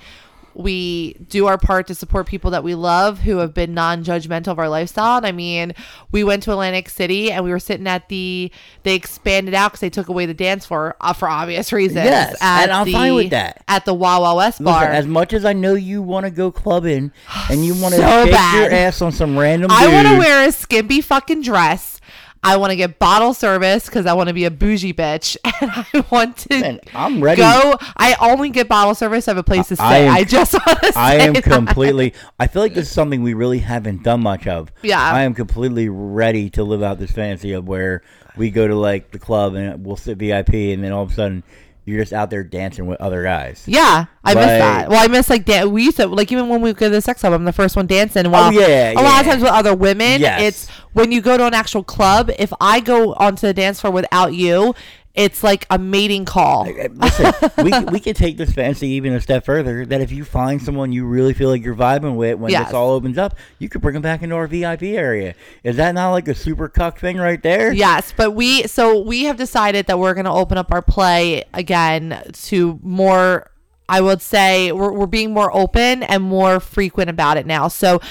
we do our part to support people that we love who have been non-judgmental of our lifestyle. And I mean, we went to Atlantic City and we were sitting at the. They expanded out because they took away the dance floor uh, for obvious reasons. Yes, and I'm the, fine with that. At the Wawa West bar. Listen, as much as I know you want to go clubbing and you want to So shake bad. your ass on some random I want to wear a skimpy fucking dress. I want to get bottle service because I want to be a bougie bitch, and I want to Man, I'm ready. go. I only get bottle service. I have a place to stay. I I, just want to. I am that. completely. I feel like this is something we really haven't done much of. Yeah. I am completely ready to live out this fantasy of where we go to like the club and we'll sit VIP, and then all of a sudden you're just out there dancing with other guys. Yeah, I miss that. Well, I miss like dan- we used to like even when we go to the sex club. I'm the first one dancing. While Oh, yeah, a lot of times with other women, Yes. it's when you go to an actual club. If I go onto the dance floor without you, it's like a mating call. Listen, we we can take this fantasy even a step further. That if you find someone you really feel like you're vibing with when Yes. this all opens up, you could bring them back into our VIP area. Is that not like a super cuck thing right there? Yes, but we so we have decided that we're going to open up our play again to more. I would say we're we're being more open and more frequent about it now. So,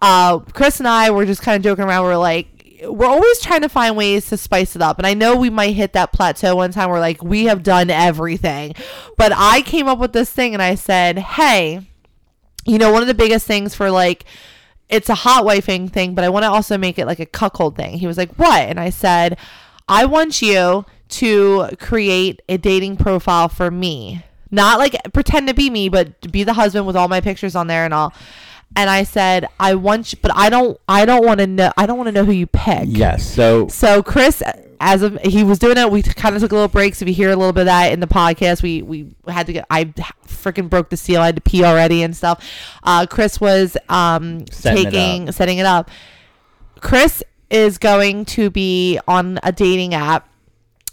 uh, Chris and I were just kind of joking around. We're like. We're always trying to find ways to spice it up. And I know we might hit that plateau one time where, like, we have done everything. But I came up with this thing and I said, hey, you know, one of the biggest things for like, it's a hot wifing thing, but I want to also make it like a cuckold thing. He was like, what? And I said, I want you to create a dating profile for me. Not like pretend to be me, but be the husband with all my pictures on there and all. And I said, I want you, but I don't, I don't want to know, I don't want to know who you pick. Yes. So So Chris, as of he was doing it, we kind of took a little break. So if you hear a little bit of that in the podcast, we we had to get. I freaking broke the seal. I had to pee already and stuff. Uh, Chris was um Setting it taking setting it up. Chris is going to be on a dating app,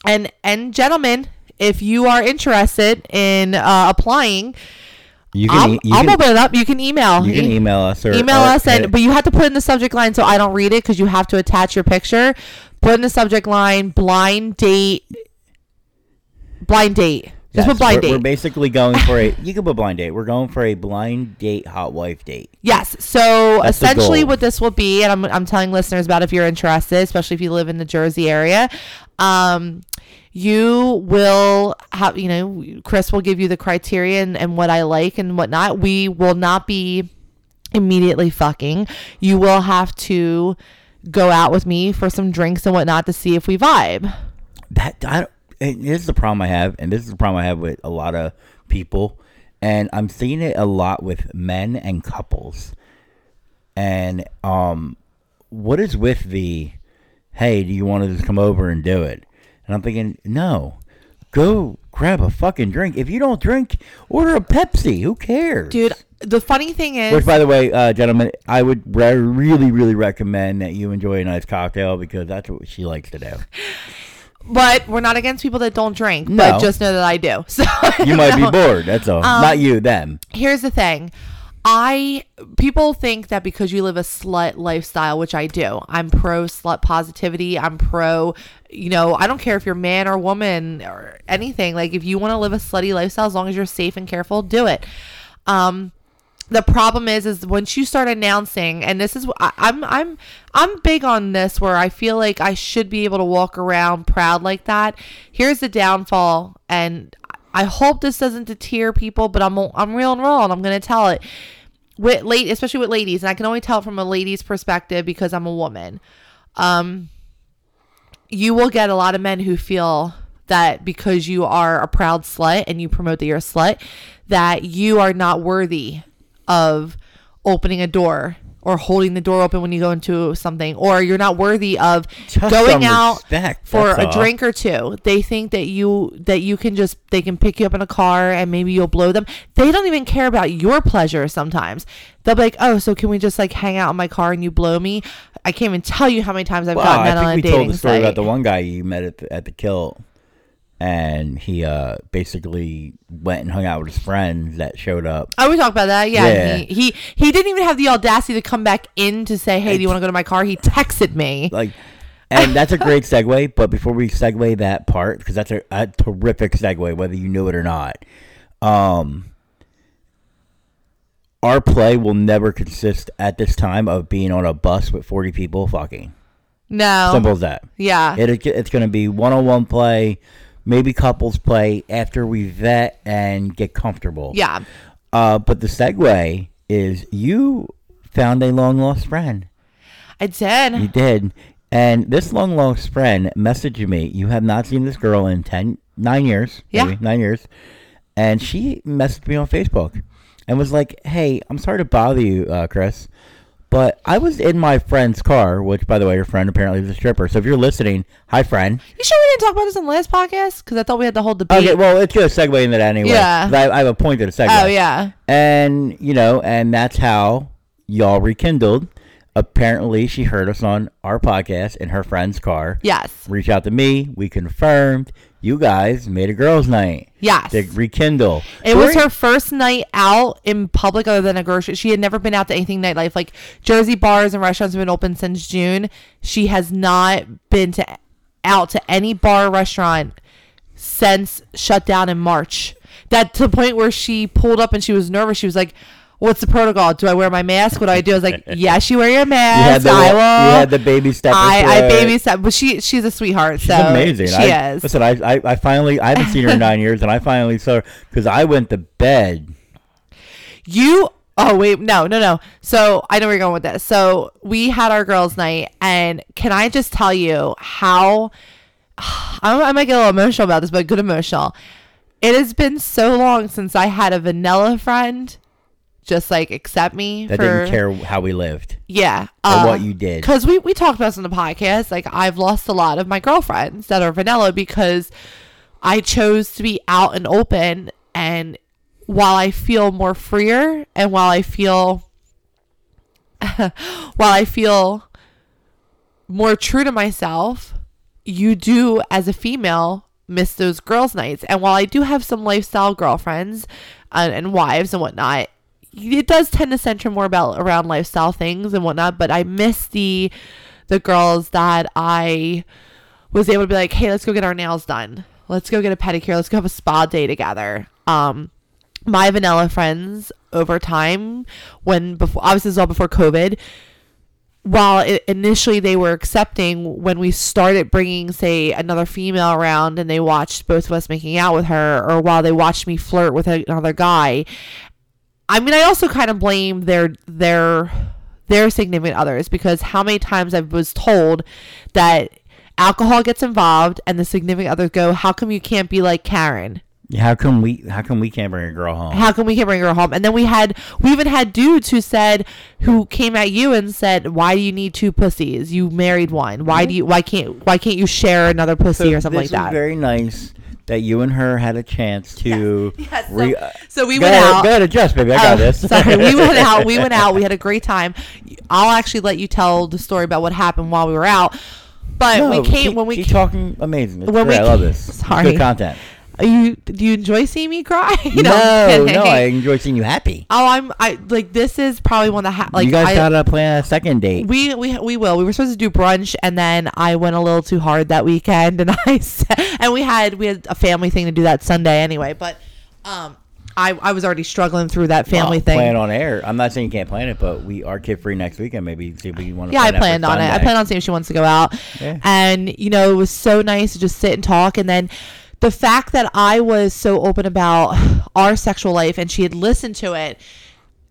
and and gentlemen, if you are interested in uh, applying, you I'll, can e- you I'll can, open it up. You can email. you can email us or email or us and but you have to put in the subject line so I don't read it because you have to attach your picture. Put in the subject line blind date. Blind date. Just Yes, put blind we're, date. We're basically going for a. You can put blind date. We're going for a blind date hot wife date. yes. So That's essentially, what this will be, and I'm, I'm telling listeners about if you're interested, especially if you live in the Jersey area, um, you will have, you know, Chris will give you the criteria and, and what I like and whatnot. We will not be immediately fucking. You will have to go out with me for some drinks and whatnot to see if we vibe. That I don't, and this is the problem I have, and this is the problem I have with a lot of people, and I'm seeing it a lot with men and couples. And um, what is with the, hey, do you want to just come over and do it? And I'm thinking, no, go grab a fucking drink. If you don't drink, order a Pepsi. Who cares, Dude, the funny thing is, Which, by the way, uh, gentlemen, I would re- really, really recommend that you enjoy a nice cocktail because that's what she likes to do. but we're not against people that don't drink, No. but just know that I do. So You might be bored. That's all. Um, Not you, them. here's the thing i people think that because you live a slut lifestyle which i do i'm pro slut positivity i'm pro you know i don't care if you're man or woman or anything like if you want to live a slutty lifestyle as long as you're safe and careful do it um the problem is is once you start announcing and this is I, i'm i'm i'm big on this where i feel like i should be able to walk around proud like that. Here's the downfall and i hope this doesn't deter people but i'm i'm real and raw and i'm gonna tell it. With late especially with ladies and i can only tell from a lady's perspective because i'm a woman. Um you will get a lot of men who feel that because you are a proud slut and you promote that you're a slut, that you are not worthy of opening a door or holding the door open when you go into something, or you're not worthy of Just going out respect, for a all. drink or two. They think that you that you can just they can pick you up in a car and maybe you'll blow them. They don't even care about your pleasure sometimes. They'll be like, "Oh, so can we just like hang out in my car and you blow me?" I can't even tell you how many times I've Well, gotten I that on a we dating told the story site. about the one guy you met at the, at the kill. And he uh basically went and hung out with his friends that showed up. Oh, we talked about that. Yeah, Yeah. He, he he didn't even have the audacity to come back in to say, "Hey, do you want to go to my car?" He texted me. Like, and that's a great segue. But before we segue that part, because that's a, a terrific segue, whether you knew it or not, um, our play will never consist at this time of being on a bus with forty people fucking. No. Simple as that. Yeah. It, it's going to be one-on-one play, maybe couples play after we vet and get comfortable. yeah. Uh, but the segue is you found a long lost friend. I did. You did. And this long lost friend messaged me. You have not seen this girl in ten, nine years. Yeah. maybe, nine years. And she messaged me on Facebook and was like, hey, I'm sorry to bother you, uh, Chris, but I was in my friend's car, which, by the way, your friend apparently is a stripper. So if you're listening, hi, friend. You sure we didn't talk about this in the last podcast? Because I thought we had the whole debate. Okay, well, it's to segue into that anyway. Yeah. 'cause I, I have a point to the segue. oh yeah. And, you know, and that's how y'all rekindled. Apparently, she heard us on our podcast in her friend's car. Yes. Reach out to me. We confirmed you guys made a girls' night Yes. to rekindle. It was her first night out in public other than a grocery. She had never been out to anything nightlife. Like Jersey bars and restaurants have been open since June. She has not been to out to any bar or restaurant since shut down in March. That to the point where she pulled up and she was nervous. She was like, "What's the protocol? Do I wear my mask? What do I do?" I was like, "Yes, you wear your mask. You the, I will." you had the baby step. I, I baby step, but she she's a sweetheart. She's so amazing. She I, is. Listen, I, I, I finally, I haven't seen her in nine years, and I finally saw her because I went to bed. You oh wait no no no. So I know where you're going with this. So we had our girls' night, and can I just tell you how I might get a little emotional about this, but good emotional. It has been so long since I had a vanilla friend just like accept me That for didn't care how we lived. Yeah or what you did. because we, we talked about this on the podcast. Like i've lost a lot of my girlfriends that are vanilla because i chose to be out and open and while i feel more freer and while i feel while i feel more true to myself you do as a female miss those girls nights. And while i do have some lifestyle girlfriends uh, and wives and whatnot it does tend to center more about around lifestyle things and whatnot but i miss the the girls that i was able to be like hey let's go get our nails done. Let's go get a pedicure. Let's go have a spa day together. Um my vanilla friends over time when before obviously this is all before covid while it, initially they were accepting when we started bringing say another female around and they watched both of us making out with her or while they watched me flirt with another guy i mean i also kind of blame their their their significant others because how many times i was told that alcohol gets involved and the significant others go how come you can't be like karen How come we? How come we can't bring a girl home? how come we can't bring her home? And then we had, we even had dudes who said, who came at you and said, why do you need two pussies? You married one. Why do you, why can't, why can't you share another pussy or something like that? very nice that you and her had a chance to. Yes, so- re- uh, so we go went ahead, out. Go ahead, adjust, baby. I got Oh, this. sorry, we went out. We went out. We had a great time. I'll actually let you tell the story about what happened while we were out. But No, we came keep, when we keep ca- talking. Amazing. When we. I love this. It's Sorry. Good content. Are you do you enjoy seeing me cry? No, I'm no. I enjoy seeing you happy. Oh, I'm I like this is probably one of the ha- like you guys I, gotta plan a second date. We we we will. We were supposed to do brunch, and then I went a little too hard that weekend, and I said, and we had we had a family thing to do that Sunday anyway. But um, I I was already struggling through that family Well, thing. Plan on air. I'm not saying you can't plan it, but we are kid free next weekend. Maybe see if we want to. yeah, I planned on it. I planned on seeing if she wants to go out, Yeah. and you know it was so nice to just sit and talk, and then. The fact that I was so open about our sexual life and she had listened to it,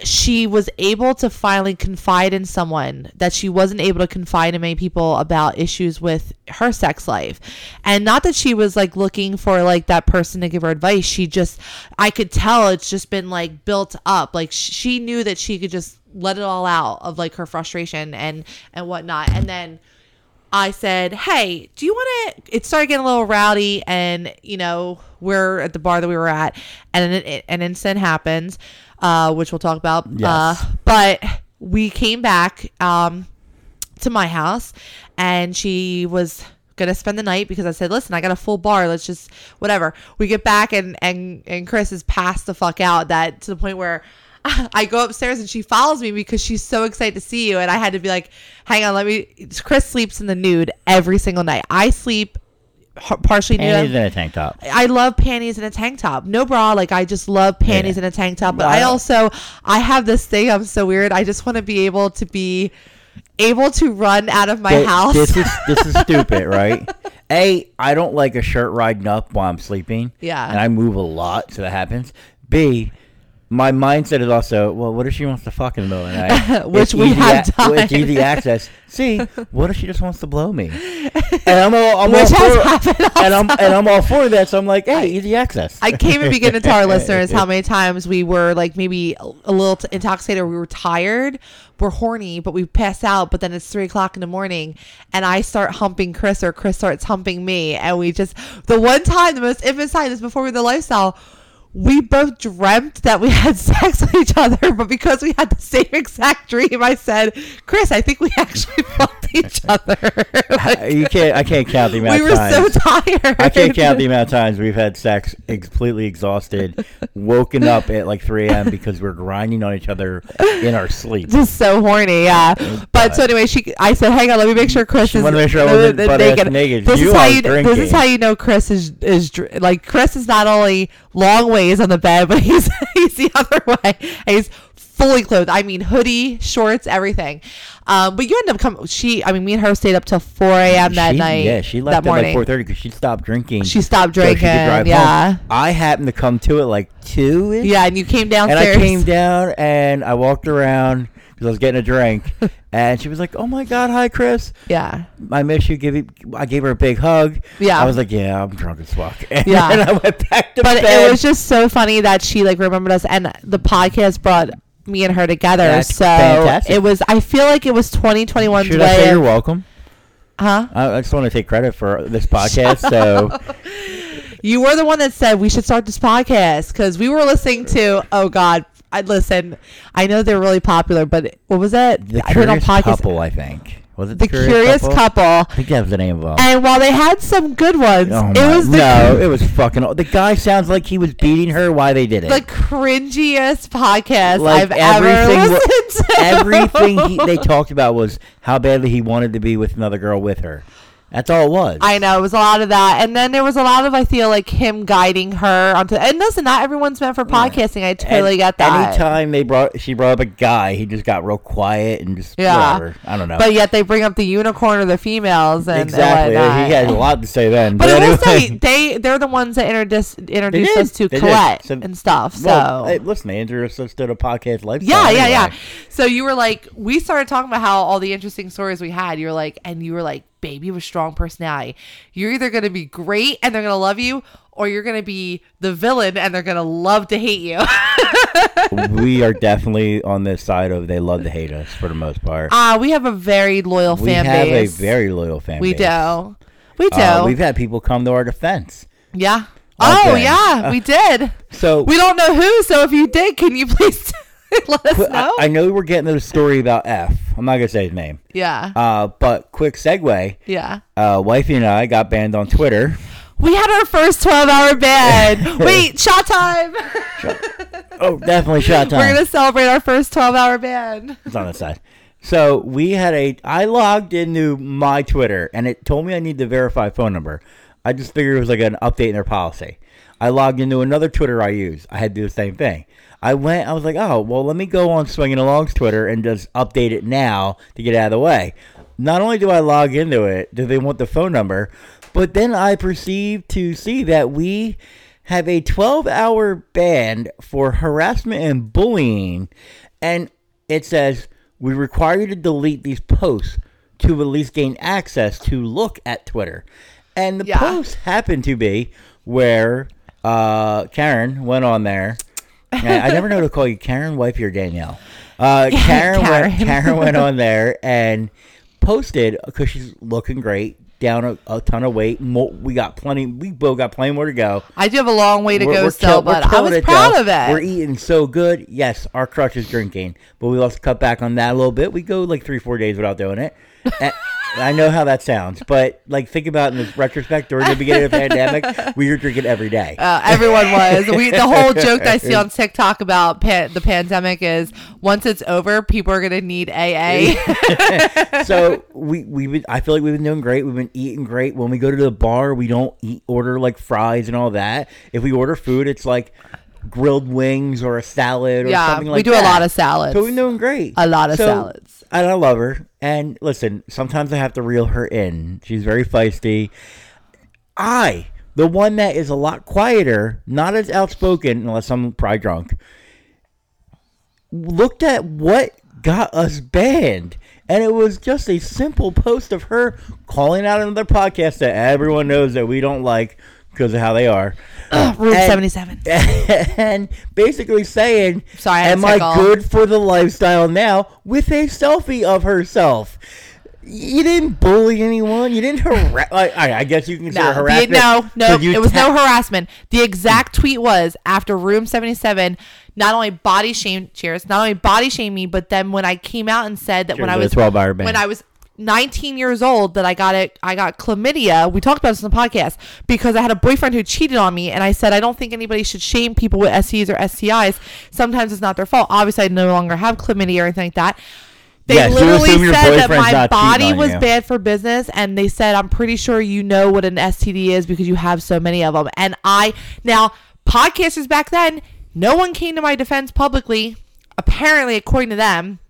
she was able to finally confide in someone that she wasn't able to confide in many people about issues with her sex life. And not that she was like looking for like that person to give her advice. She just i could tell it's just been like built up. Like she knew that she could just let it all out of like her frustration and and whatnot. And then I said, "Hey, do you want to?" It started getting a little rowdy, and you know we're at the bar that we were at, and an, an incident happens, uh, which we'll talk about. Uh, Yes. but we came back um, to my house, and she was gonna spend the night because I said, listen, I got a full bar. Let's just whatever. We get back and and and Chris is passed the fuck out that to the point where. I go upstairs and she follows me because she's so excited to see you. And I had to be like, hang on, let me. Chris sleeps in the nude every single night. I sleep partially nude. Panties in a tank top. I love panties and a tank top. No bra, like I just love panties Yeah. and a tank top. But I also I have this thing. I'm so weird. I just want to be able to be able to run out of my Th- house. This is this is stupid, right? A, I don't like a shirt riding up while I'm sleeping. Yeah. And I move a lot, so that happens. B, my mindset is also, well, what if she wants to fuck in the middle of the night? Which It's we have a- done. It's easy access. See, what if she just wants to blow me? And I'm all, I'm Which all for, and I'm and I'm all for that. So I'm like, hey, easy access. I can't even begin to tell our listeners how many times we were like maybe a a little t- intoxicated we were tired, we're horny, but we pass out, but then it's three o'clock in the morning and I start humping Chris or Chris starts humping me. And we just, the one time, the most infamous time is before we the lifestyle. We both dreamt that we had sex with each other, but because we had the same exact dream, I said, "Chris, I think we actually fucked each other." Like, you can't. I can't count the amount times we were times. so tired. I can't count the amount of times we've had sex completely exhausted, woken up at like 3 a.m. because we're grinding on each other in our sleep. just so horny, yeah. But so anyway, she, I said, "Hang on, let me make sure Chris She is to make sure I wasn't uh, butt-ass naked. This You is how you. This is how you know Chris is is like Chris is not only long ways on the bed, but he's he's the other way. And he's fully clothed. I mean, hoodie, shorts, everything. Um, but you end up coming. She, I mean, me and her stayed up till 4 a.m. that She- night. Yeah, she that left at like 4:30 because she stopped drinking. She stopped so she drinking. yeah, home. I happened to come to it like two. yeah. And you came downstairs. And. I came down and I walked around because I was getting a drink, and she was like, "Oh my God, hi Chris, Yeah. I miss you." Give you, I gave her a big hug. Yeah. I was like, "Yeah, I'm drunk as fuck." And Yeah. then I went back to but bed. it was just so funny that she like remembered us and the podcast brought me and her together That's so fantastic. it was i feel like it was 2021. Should I say you're welcome? huh I just want to take credit for this podcast. So you were the one that said we should start this podcast because we were listening to oh god i listen i know they're really popular but what was that? the I heard on curious podcast- couple, I think, was it the curious, couple, I think that was the name of them. and while they had some good ones Oh it was the no, it was fucking. The guy sounds like he was beating her Why they did it. the cringiest podcast Like, I've ever listened to. Everything he, they talked about was how badly he wanted to be with another girl with her. That's all it was. I know it was a lot of that, and then there was a lot of I feel like him guiding her onto. And listen, not everyone's meant for podcasting. I totally And get that. Anytime they brought, she brought up a guy, he just got real quiet and just Yeah. whatever. I don't know. But yet they bring up the unicorn or the females and exactly, And he had a lot to say then. But I will anyway. say they they're the ones that introduced introduced us to They. Colette So- and stuff. So Well, hey, listen, they introduced us to the podcast lifestyle. yeah, yeah, yeah. So you were like, we started talking about how all the interesting stories we had. You were like, and you were like, baby, with a strong personality. You're either gonna be great and they're gonna love you, or you're gonna be the villain and they're gonna love to hate you. we are definitely on this side of they love to hate us for the most part. Uh, we have a very loyal family. we fan have a very loyal fan we base. do. We do. Uh, we've had people come to our defense. yeah. Out Oh yeah, Uh, we did. So We don't know who, so if you did, can you please let us Qu- know? I, I know we're getting to the story about F. I'm not gonna say his name. yeah. Uh, but quick segue. yeah. Uh, wifey and I got banned on Twitter. We had our first 12 hour ban. Wait, shot time. Oh, definitely shot time. We're going to celebrate our first 12 hour ban. It's on the side. So we had a. I logged into my Twitter and it told me I need to verify phone number. I just figured it was like an update in their policy. I logged into another Twitter I use. I had to do the same thing. I went. I was like, oh well, let me go on Swinging Along's Twitter and just update it now to get out of the way. Not only do I log into it, do they want the phone number, but then I perceive to see that we have a 12-hour ban for harassment and bullying, and it says we require you to delete these posts to at least gain access to look at Twitter. And the Yeah. post happened to be where uh, Karen went on there. And I never know to call you Karen, wifey, or Danielle. Uh, Karen, Karen. Went, Karen went on there and posted because she's looking great, down a, a ton of weight. Mo we got plenty. We both got plenty more to go. I do have a long way to We're- go we're still, kill- but I was proud though. of it. We're eating so good. Yes, our crush is drinking, but we also cut back on that a little bit. We go like three, four days without doing it, And I know how that sounds, but like think about in this retrospect during the beginning of the pandemic, we were drinking every day. Uh, everyone was. We the whole joke that I see on TikTok about the pandemic is once it's over, people are gonna need AA. so we we been, I feel like we've been doing great. We've been eating great. When we go to the bar, we don't eat order like fries and all that. If we order food, it's like grilled wings or a salad or yeah, something like that. we do that. a lot of salads. So we're doing great. A lot of So- salads. And I love her. And listen, sometimes I have to reel her in. She's very feisty. I, the one that is a lot quieter, not as outspoken, unless I'm probably drunk, looked at what got us banned. And it was just a simple post of her calling out another podcast that everyone knows that we don't like because of how they are. Room And- seventy seven. and basically saying, Sorry, I "Am I tickle." good for the lifestyle now?" With a selfie of herself. You didn't bully anyone. You didn't harass. I, I guess you can consider No, the, harassment. no, no, it was no harassment. The exact tweet was after Room 77, not only body shame, cheers, not only body shamed me, but then when I came out and said that when I was 12 hour ban. when I was 19 years old that I got it, I got chlamydia. We talked about this in the podcast because I had a boyfriend who cheated on me, and I said I don't think anybody should shame people with STs or STIs. Sometimes it's not their fault. Obviously, I no longer have chlamydia or anything like that. They you literally your said that my body was you. bad for business, and they said I'm pretty sure you know what an STD is because you have so many of them. And I now podcasters back then, no one came to my defense publicly. Apparently, according to them,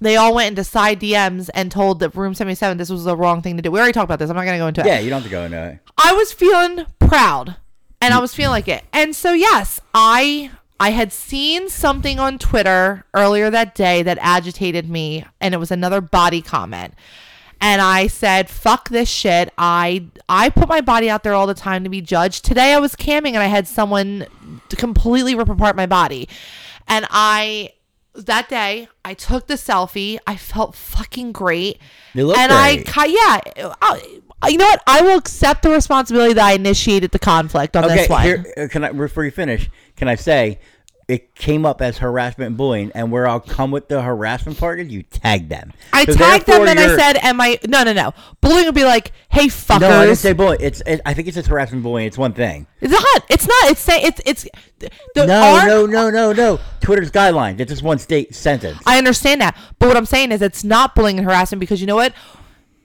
they all went into side DMs and told that Room 77 this was the wrong thing to do. We already talked about this. I'm not going to go into it. Yeah, you don't have to go into it. I was feeling proud and I was feeling like it. And so yes, I I had seen something on Twitter earlier that day that agitated me and it was another body comment. And I said, "Fuck this shit. I I put my body out there all the time to be judged. Today I was camming and I had someone to completely rip apart my body. And I that day I took the selfie. I felt fucking great. You look and I great. ki- yeah, I, you know what? I will accept the responsibility that I initiated the conflict on Okay, this one. here uh, can I before you finish? Can I say it came up as harassment and bullying, and where I'll come with the harassment part is you tag them. I So tagged them and I said, "Am I?" No, no, no. Bullying would be like, "Hey, fuckers." No, I didn't say bullying. It's it, I think it's just harassment and bullying. It's one thing. it's not. It's not. It's say it's it's. The, No, our- no, no, no, no. Twitter's guidelines. It's just one state sentence. I understand that, but what I'm saying is, it's not bullying and harassment because you know what?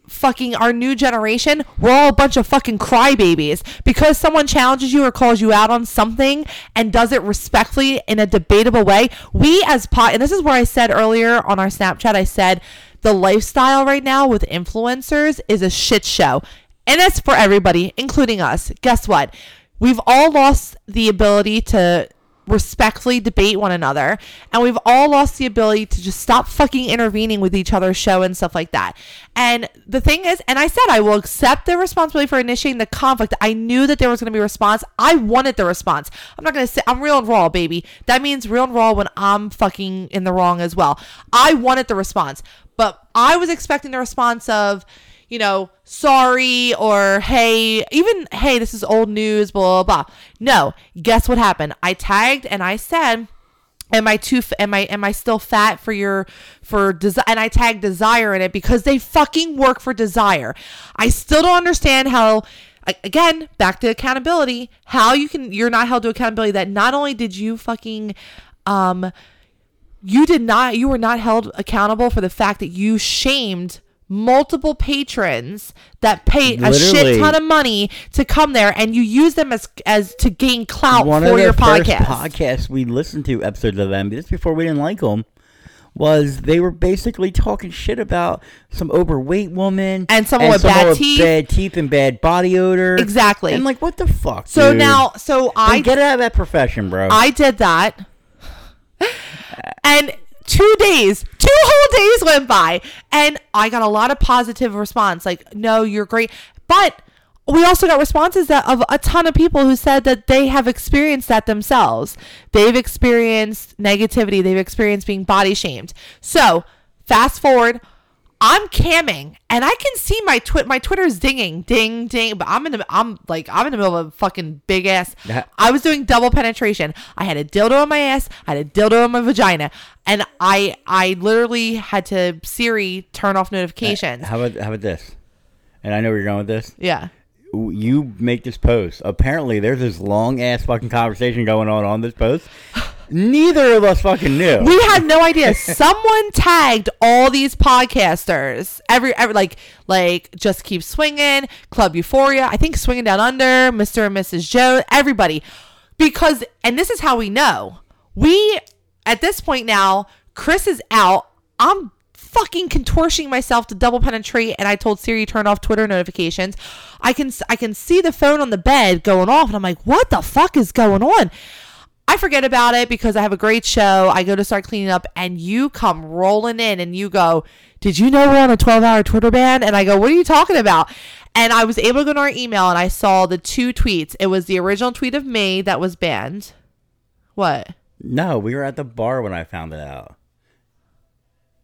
Fucking our new generation, we're all a bunch of fucking crybabies. Because someone challenges you or calls you out on something and does it respectfully in a debatable way, we as pot, and this is where I said earlier on our Snapchat, I said the lifestyle right now with influencers is a shit show. And it's for everybody, including us. Guess what? We've all lost the ability to respectfully debate one another and we've all lost the ability to just stop fucking intervening with each other's show and stuff like that. And the thing is and i said i will accept the responsibility for initiating the conflict. I knew that there was going to be a response. I wanted the response. I'm not going to say i'm real and raw baby. That means real and raw when i'm fucking in the wrong as well. I wanted the response but i was expecting the response of you know, sorry or hey, even hey, this is old news, blah blah blah. No, guess what happened? I tagged and I said, "Am I too? Am I am I still fat for your for desire?" And I tagged desire in it because they fucking work for desire. I still don't understand how. Again, back to accountability. How you can you're not held to accountability that not only did you fucking um you did not you were not held accountable for the fact that you shamed multiple patrons that paid a shit ton of money to come there and you use them as as to gain clout One for your podcast. podcasts we listened to episodes of them just before we didn't like them was they were basically talking shit about some overweight woman And someone with someone bad with teeth. bad teeth and bad body odor. Exactly. And like, what the fuck? so dude? now so I get out of that profession, bro. I did that. And two days, two whole days went by, and I got a lot of positive response. Like, no, you're great. But we also got responses that of a ton of people who said that they have experienced that themselves. They've experienced negativity. They've experienced being body shamed. So fast forward. I'm camming and I can see my twit my Twitter's dinging, ding, ding. But I'm in the I'm like I'm in the middle of a fucking big ass. I was doing double penetration. I had a dildo on my ass, I had a dildo on my vagina, and I I literally had to Siri turn off notifications. How about how about this? And I know where you're going with this. Yeah. You make this post. Apparently, there's this long ass fucking conversation going on on this post. Neither of us fucking knew. We had no idea. Someone tagged all these podcasters. Every, every like like just keep swinging, Club Euphoria. I think swinging down under, Mr. and Mrs. Joe. Everybody, because and this is how we know. We at this point now, Chris is out. I'm fucking contorting myself to double penetrate, and I told Siri turn off Twitter notifications. I can I can see the phone on the bed going off, and I'm like, what the fuck is going on? I forget about it because I have a great show. I go to start cleaning up, and you come rolling in and you go, Did you know we're on a 12 hour Twitter ban? And I go, What are you talking about? And I was able to go to our email and I saw the two tweets. It was the original tweet of me that was banned. What? no, we were at the bar when I found it out.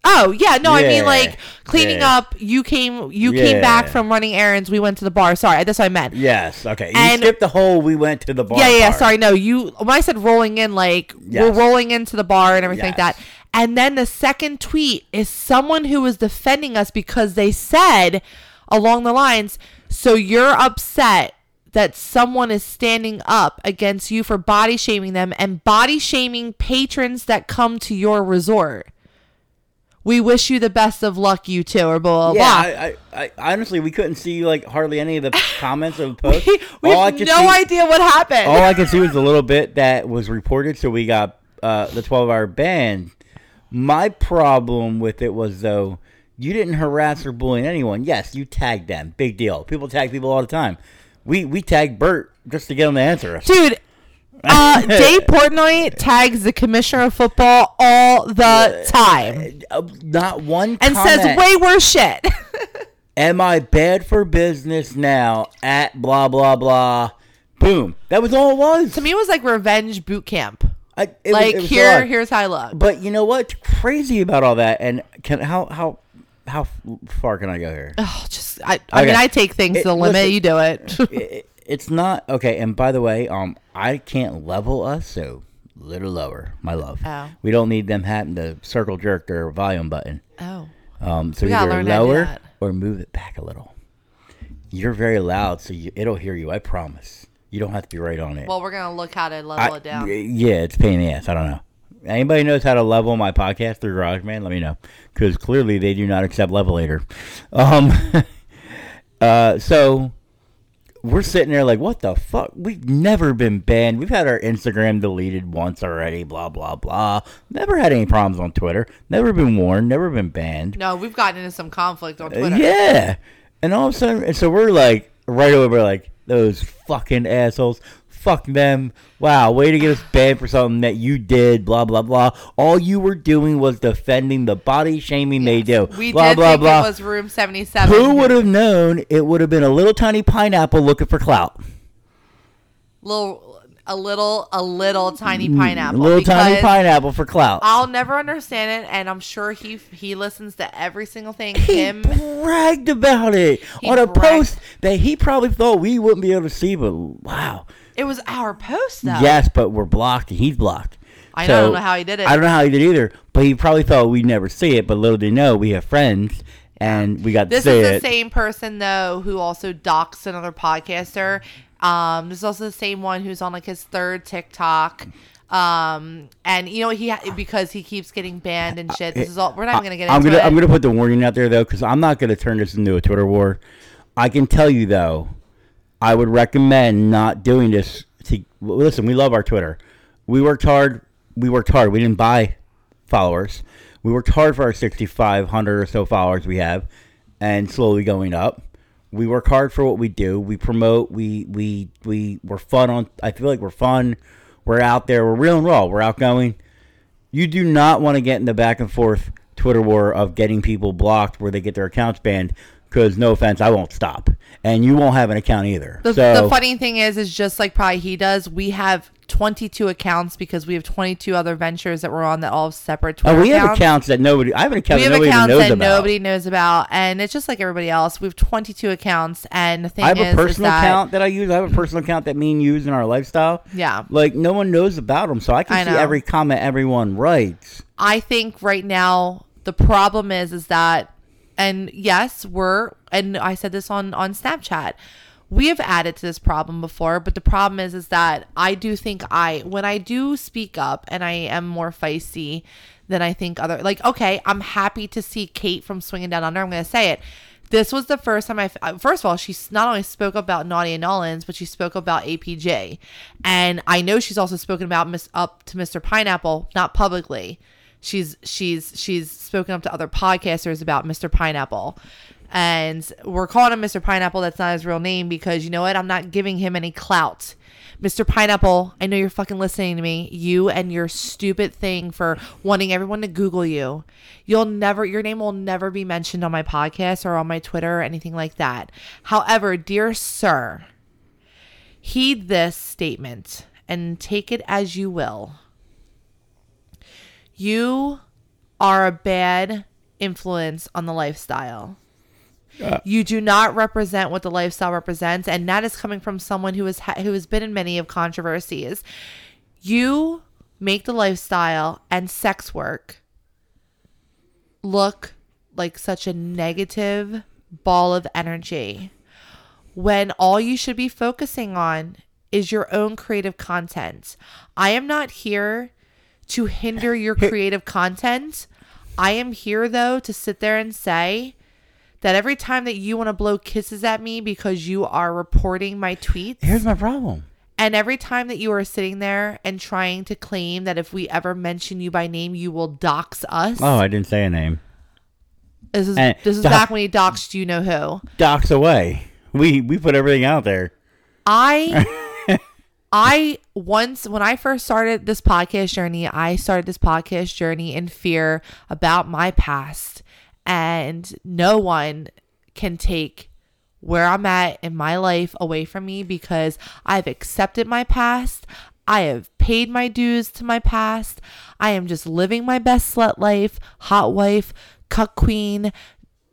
Oh yeah, no, I mean Yeah, like cleaning yeah. up. You came, you came back Yeah. from running errands. We went to the bar. Sorry, that's what I meant. Yes. Okay. You And- skipped the whole. We went to the bar. yeah, yeah. part. Sorry, no. You when I said rolling in, like we're Yes. rolling into the bar and everything like that. And then the second tweet is someone who was defending us because they said along the lines, "So you're upset." That someone is standing up against you for body shaming them and body shaming patrons that come to your resort. We wish you the best of luck, you two, or blah blah Yeah, blah. I, I, I honestly we couldn't see like hardly any of the comments of the post. we we have no see, idea what happened. All I could see was a little bit that was reported, so we got uh, the twelve hour ban. My problem with it was though you didn't harass or bully anyone. Yes, you tagged them. Big deal. People tag people all the time. We we tagged Bert just to get him to answer us. Dude, uh, Dave Portnoy tags the commissioner of football all the time Uh, not one and comment. says way worse shit. Am I bad for business now? At blah blah blah. Boom. That was all it was. to me, it was like revenge boot camp. I, it was- like it was here, here's how I look. But you know what's crazy about all that? And can how how how far can I go here? Oh, just I, I mean, I take things to the limit. listen. you do it. it, it's not okay. And by the way, um, I can't level us, so a little lower, my love. Oh. We don't need them having to circle jerk their volume button. oh, Um, so We either learn how to do lower or move it back a little. You're very loud, so you, it'll hear you. I promise. You don't have to be right on it. well, we're gonna look how to level I- it down. Yeah, it's a pain in the ass. I don't know. Anybody knows how to level my podcast through GarageBand? Let me know, because clearly they do not accept Levelator. Um, uh, so we're sitting there like, what the fuck? We've never been banned. We've had our Instagram deleted once already. Blah blah blah. Never had any problems on Twitter. Never been warned. Never been banned. No, we've gotten into some conflict on Uh, Twitter. Yeah. And all of a sudden, and so we're like, right away, we're like, those fucking assholes. Fuck them. Wow, way to get us banned for something that you did, blah, blah, blah. All you were doing was defending the body shaming they do. We blah, did blah, think blah. it was room seventy-seven. Who would have known it would have been a little tiny pineapple looking for clout? little, a little, a little tiny pineapple? Mm, little tiny pineapple for clout. I'll never understand it, and I'm sure he he listens to every single thing. He Him, bragged about it on a bragged. post that he probably thought we wouldn't be able to see, but wow. It was our post though. Yes, but we're blocked and he's blocked. I know, I don't know how he did it. I don't know how he did either, but he probably thought we'd never see it. But little did he know, we have friends and we got This to see is the it. same person though who also doxed another podcaster. Um, this is also the same one who's on like his third TikTok. Um, and you know he ha- because he keeps getting banned and shit. This is all. We're not even gonna get I'm into gonna it. I'm gonna put the warning out there though, because I'm not gonna turn this into a Twitter war. I can tell you though, I would recommend not doing this. To listen, we love our Twitter. We worked hard. We worked hard. We didn't buy followers. We worked hard for our 6,500 or so followers we have, and slowly going up. We work hard for what we do. We promote. We we we we're fun on. I feel like we're fun. We're out there. We're real and raw. We're outgoing. You do not want to get in the back and forth Twitter war of getting people blocked where they get their accounts banned Because no offense, I won't stop, and you won't have an account either. The, so the funny thing is, is just like probably he does. We have 22 accounts because we have 22 other ventures that we're on that all have separate Twitter oh, we have accounts. accounts that nobody. I have an account we that have nobody accounts knows that about. nobody knows about, and it's just like everybody else. We have 22 accounts, and the thing I have is, a personal that, account that I use. I have a personal account that me and use in our lifestyle. Yeah. Like no one knows about them, so I can I see know. every comment everyone writes. I think right now the problem is is that and yes, we're and I said this on on Snapchat. We have added to this problem before, but the problem is is that I do think I when I do speak up and I am more feisty than I think other like okay, I'm happy to see Kate from Swinging Down Under. I'm going to say it. This was the first time I uh, first of all she not only spoke about and N'awlins, but she spoke about APJ, and I know she's also spoken about Miss up to Mr. Pineapple, not publicly she's she's she's spoken up to other podcasters about Mr. Pineapple. And we're calling him Mr. Pineapple. That's not his real name because you know what? I'm not giving him any clout. Mr. Pineapple, I know you're fucking listening to me. You and your stupid thing for wanting everyone to Google you. You'll never, your name will never be mentioned on my podcast or on my Twitter or anything like that. However, dear sir, heed this statement and take it as you will you are a bad influence on the lifestyle. You do not represent what the lifestyle represents, and that is coming from someone who has ha- who has been in many of controversies. You make the lifestyle and sex work look like such a negative ball of energy when all you should be focusing on is your own creative content. I am not here to hinder your creative content. I am here though to sit there and say that every time that you want to blow kisses at me because you are reporting my tweets, Here's my problem. and every time that you are sitting there and trying to claim that if we ever mention you by name, you will dox us. Oh, I didn't say a name. this is and this is dox- back when he doxed you know who. Dox away. We we put everything out there. I I once when I first started this podcast journey, I started this podcast journey in fear about my past and no one can take where I'm at in my life away from me because I've accepted my past. I have paid my dues to my past. I am just living my best slut life, hot wife, cuck queen,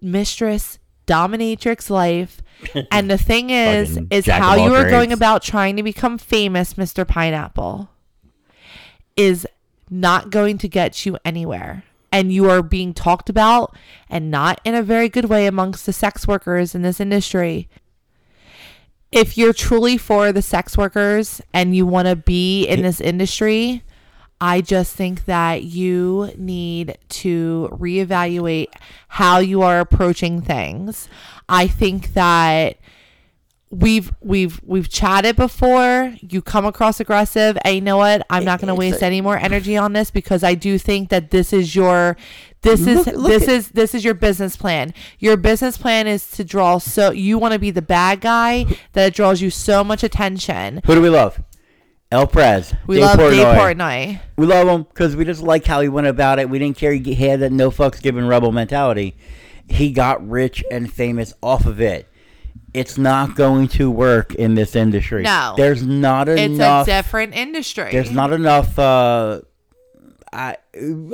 mistress, dominatrix life. And the thing is, is jack of how all you are going about trying to become famous, Mr. Pineapple, is not going to get you anywhere. And you are being talked about and not in a very good way amongst the sex workers in this industry. If you're truly for the sex workers and you want to be in this industry, I just think that you need to reevaluate how you are approaching things. I think that we've we've we've chatted before. You come across aggressive. And you know what? I'm not going to waste any more energy on this because i do think that this is your this is Look- look this at- is this is your business plan. Your business plan is to draw so you want to be the bad guy that draws you so much attention. Who do we love? El Prez. we Dave love Dave Portnoy. Portnoy. We love him because we just like how he went about it. We didn't care. He had that no fucks given rebel mentality. He got rich and famous off of it. It's not going to work in this industry. No. there's not it's enough. It's a different industry there's not enough uh, I,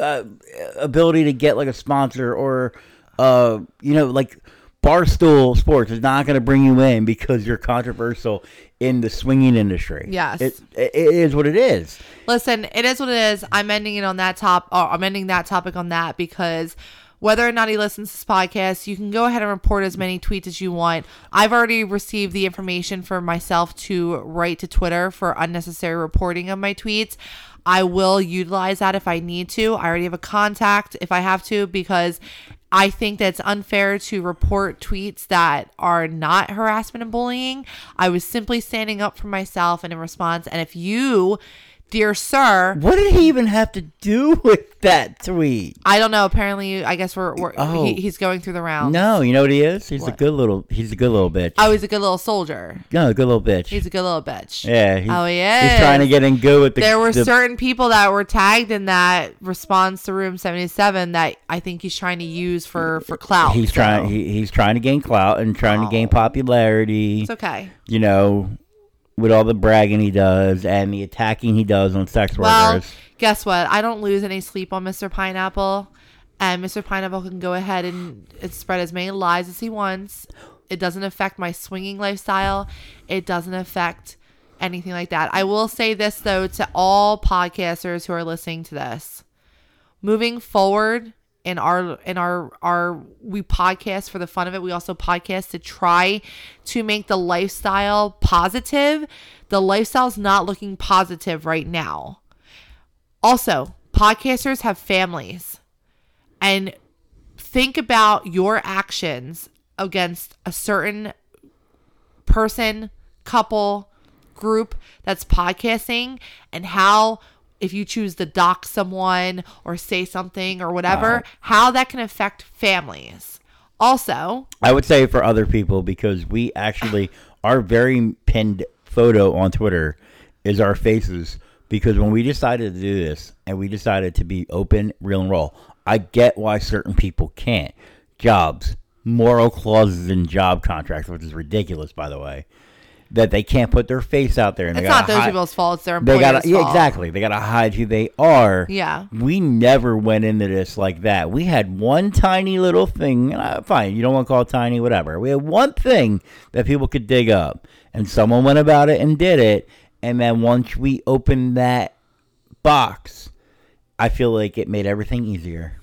uh, ability to get like a sponsor or uh, you know like Barstool Sports is not going to bring you in because you're controversial in the swinging industry. Yes. it, it is what it is. Listen, it is what it is. I'm ending it on that top. Or I'm ending that topic on that because whether or not he listens to this podcast, you can go ahead and report as many tweets as you want. I've already received the information for myself to write to Twitter for unnecessary reporting of my tweets. I will utilize that if I need to. I already have a contact if I have to because I think that it's unfair to report tweets that are not harassment and bullying. I was simply standing up for myself and in response. And if you dear sir, What did he even have to do with that tweet? I don't know. Apparently, I guess we're, we're Oh. he, he's going through the rounds. No, you know what he is? He's a good little. He's a good little bitch. Oh, he's a good little soldier. no, a good little bitch. He's a good little bitch. yeah. He's, Oh, he He's trying to get in good with the. there were the- certain people that were tagged in that response to Room 77 that I think he's trying to use for for clout. He's so trying. He, he's trying to gain clout and trying to gain Oh. popularity. it's okay. You know, with all the bragging he does and the attacking he does on sex Well, workers. guess what? I don't lose any sleep on Mr. Pineapple, and Mr. Pineapple can go ahead and, and spread as many lies as he wants. It doesn't affect my swinging lifestyle. It doesn't affect anything like that. I will say this though to all podcasters who are listening to this. Moving forward in our in our our we podcast for the fun of it. We also podcast to try to make the lifestyle positive. The lifestyle's not looking positive right now. Also, podcasters have families. And think about your actions against a certain person, couple, group that's podcasting and how if you choose to dock someone or say something or whatever, Wow. how that can affect families. Also, I would say for other people because we actually our very pinned photo on Twitter is our faces because when we decided to do this and we decided to be open, real and raw, I get why certain people can't. Jobs, moral clauses in job contracts, which is ridiculous by the way. That they can't put their face out there and it's not those hide- people's fault, it's their They gotta yeah, fault. exactly. They gotta hide who they are. Yeah. We never went into this like that. We had one tiny little thing. Uh, fine, you don't want to call it tiny, whatever. We had one thing that people could dig up, and someone went about it and did it. And then once we opened that box, I feel like it made everything easier.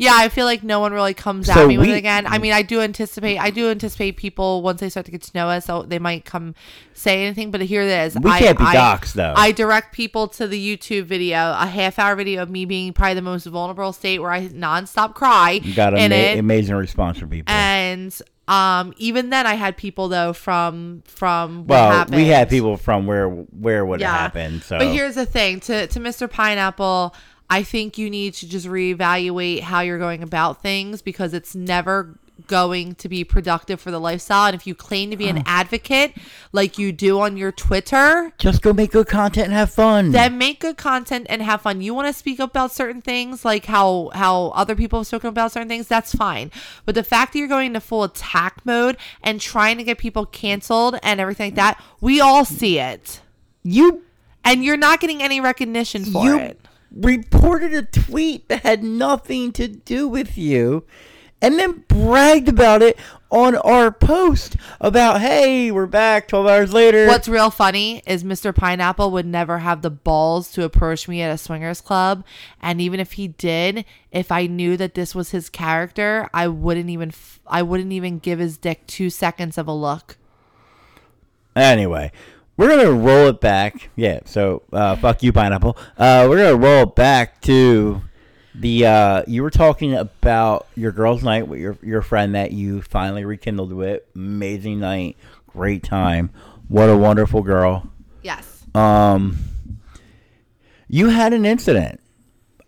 Yeah, I feel like no one really comes So at me with it again. I mean, I do anticipate, I do anticipate people once they start to get to know us, so they might come say anything. But here it is. We I, can't be I, doxxed, though. I direct people to the YouTube video, a half hour video of me being probably the most vulnerable state where I nonstop cry You got an ama- it, amazing response from people. and um, even then I had people though from from what well, happened. we had people from where where would it happen? So But here's the thing to, to Mr. Pineapple, I think you need to just reevaluate how you're going about things because it's never going to be productive for the lifestyle. And if you claim to be an advocate like you do on your Twitter, just go make good content and have fun. then make good content and have fun. You want to speak up about certain things, like how how other people have spoken about certain things. That's fine. But the fact that you're going into full attack mode and trying to get people canceled and everything like that, we all see it, you and you're not getting any recognition for you it. Reported a tweet that had nothing to do with you and then bragged about it on our post about hey we're back 12 hours later What's real funny is Mr. Pineapple would never have the balls to approach me at a swingers club, and even if he did, if I knew that this was his character, I wouldn't even f- I wouldn't even give his dick two seconds of a look. anyway we're gonna roll it back yeah so uh, fuck you pineapple uh, we're gonna roll it back to the uh, you were talking about your girls night with your your friend that you finally rekindled with amazing night great time what a wonderful girl Yes. Um, you had an incident.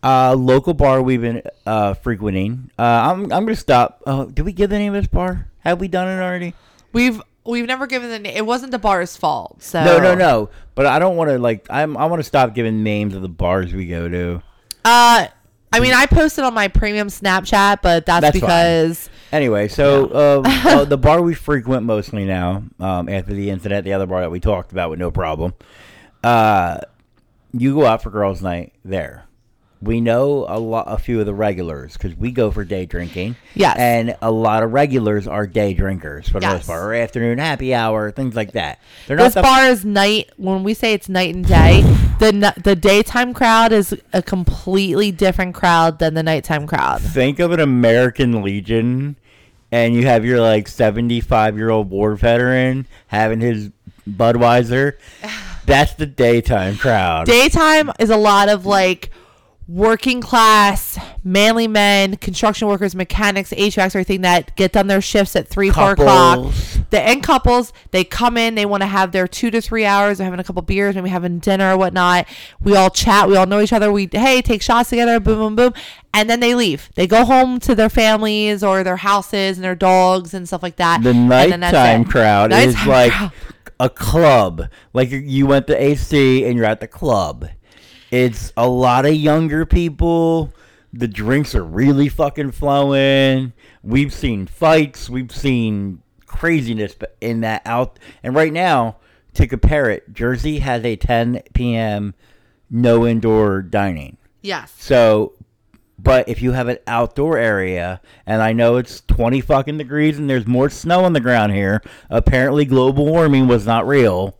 Uh, local bar we've been uh, frequenting. Uh, I'm I'm gonna stop. Oh, did we give the name of this bar? Have we done it already? We've we've never given the name. It wasn't the bar's fault. So No, no, no. But I don't want to like. I'm I want to stop giving names of the bars we go to. Uh, I mean, I posted on my premium Snapchat, but that's, That's fine. because Anyway, so uh, uh, the bar we frequent mostly now, um, after the incident, the other bar that we talked about with no problem, uh, you go out for girls' night there. We know a lot, a few of the regulars because we go for day drinking. Yes. and a lot of regulars are day drinkers for the Yes. most part, or afternoon happy hour, things like that. They're not this the bar is night. When we say it's night and day, the the daytime crowd is a completely different crowd than the nighttime crowd. think of an American Legion, and you have your like seventy-five year old war veteran having his Budweiser. That's the daytime crowd. Daytime is a lot of like working class, manly men, construction workers, mechanics, HVACs, everything that get done their shifts at three, four o'clock. The end couples, they come in, they want to have their two to three hours, they're having a couple beers, maybe having dinner or whatnot. We all chat, we all know each other. We hey, take shots together, boom, boom, boom, and then they leave. They go home to their families or their houses and their dogs and stuff like that. The and then that's nighttime crowd is like crowd. a club. Like you went to AC and you're at the club. It's a lot of younger people. The drinks are really fucking flowing. We've seen fights. We've seen craziness but in that out. And right now, to compare it, Jersey has a 10 p.m. no indoor dining. yes. So, but if you have an outdoor area, and I know it's 20 fucking degrees and there's more snow on the ground here, apparently global warming was not real.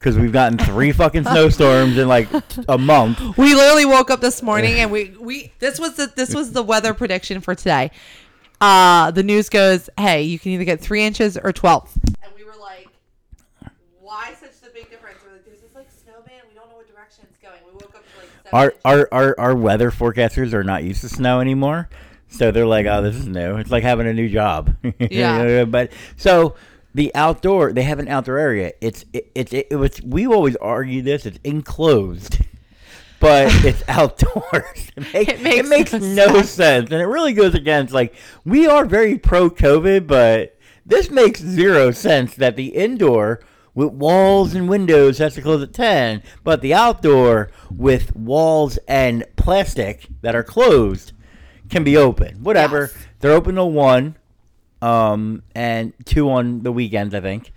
Because we've gotten three fucking snowstorms in like a month. We literally woke up this morning and we we this was the this was the weather prediction for today. Uh the news goes, hey, you can either get three inches or twelve. And we were like, why such the big difference? We're like, there's this like snowman. We don't know what direction it's going. We woke up to like seven Our, our, our, our weather forecasters are not used to snow anymore. So they're like, oh, this is new. It's like having a new job. Yeah. but so the outdoor, they have an outdoor area. It's, it, it's, it, was, we always argue this, it's enclosed. But it's outdoors. It makes, It makes it makes no no sense. sense. And it really goes against, like, we are very pro COVID, but this makes zero sense that the indoor with walls and windows has to close at 10, but the outdoor with walls and plastic that are closed can be open. Whatever. Yes. They're open till 1 um and 2 on the weekends, I think.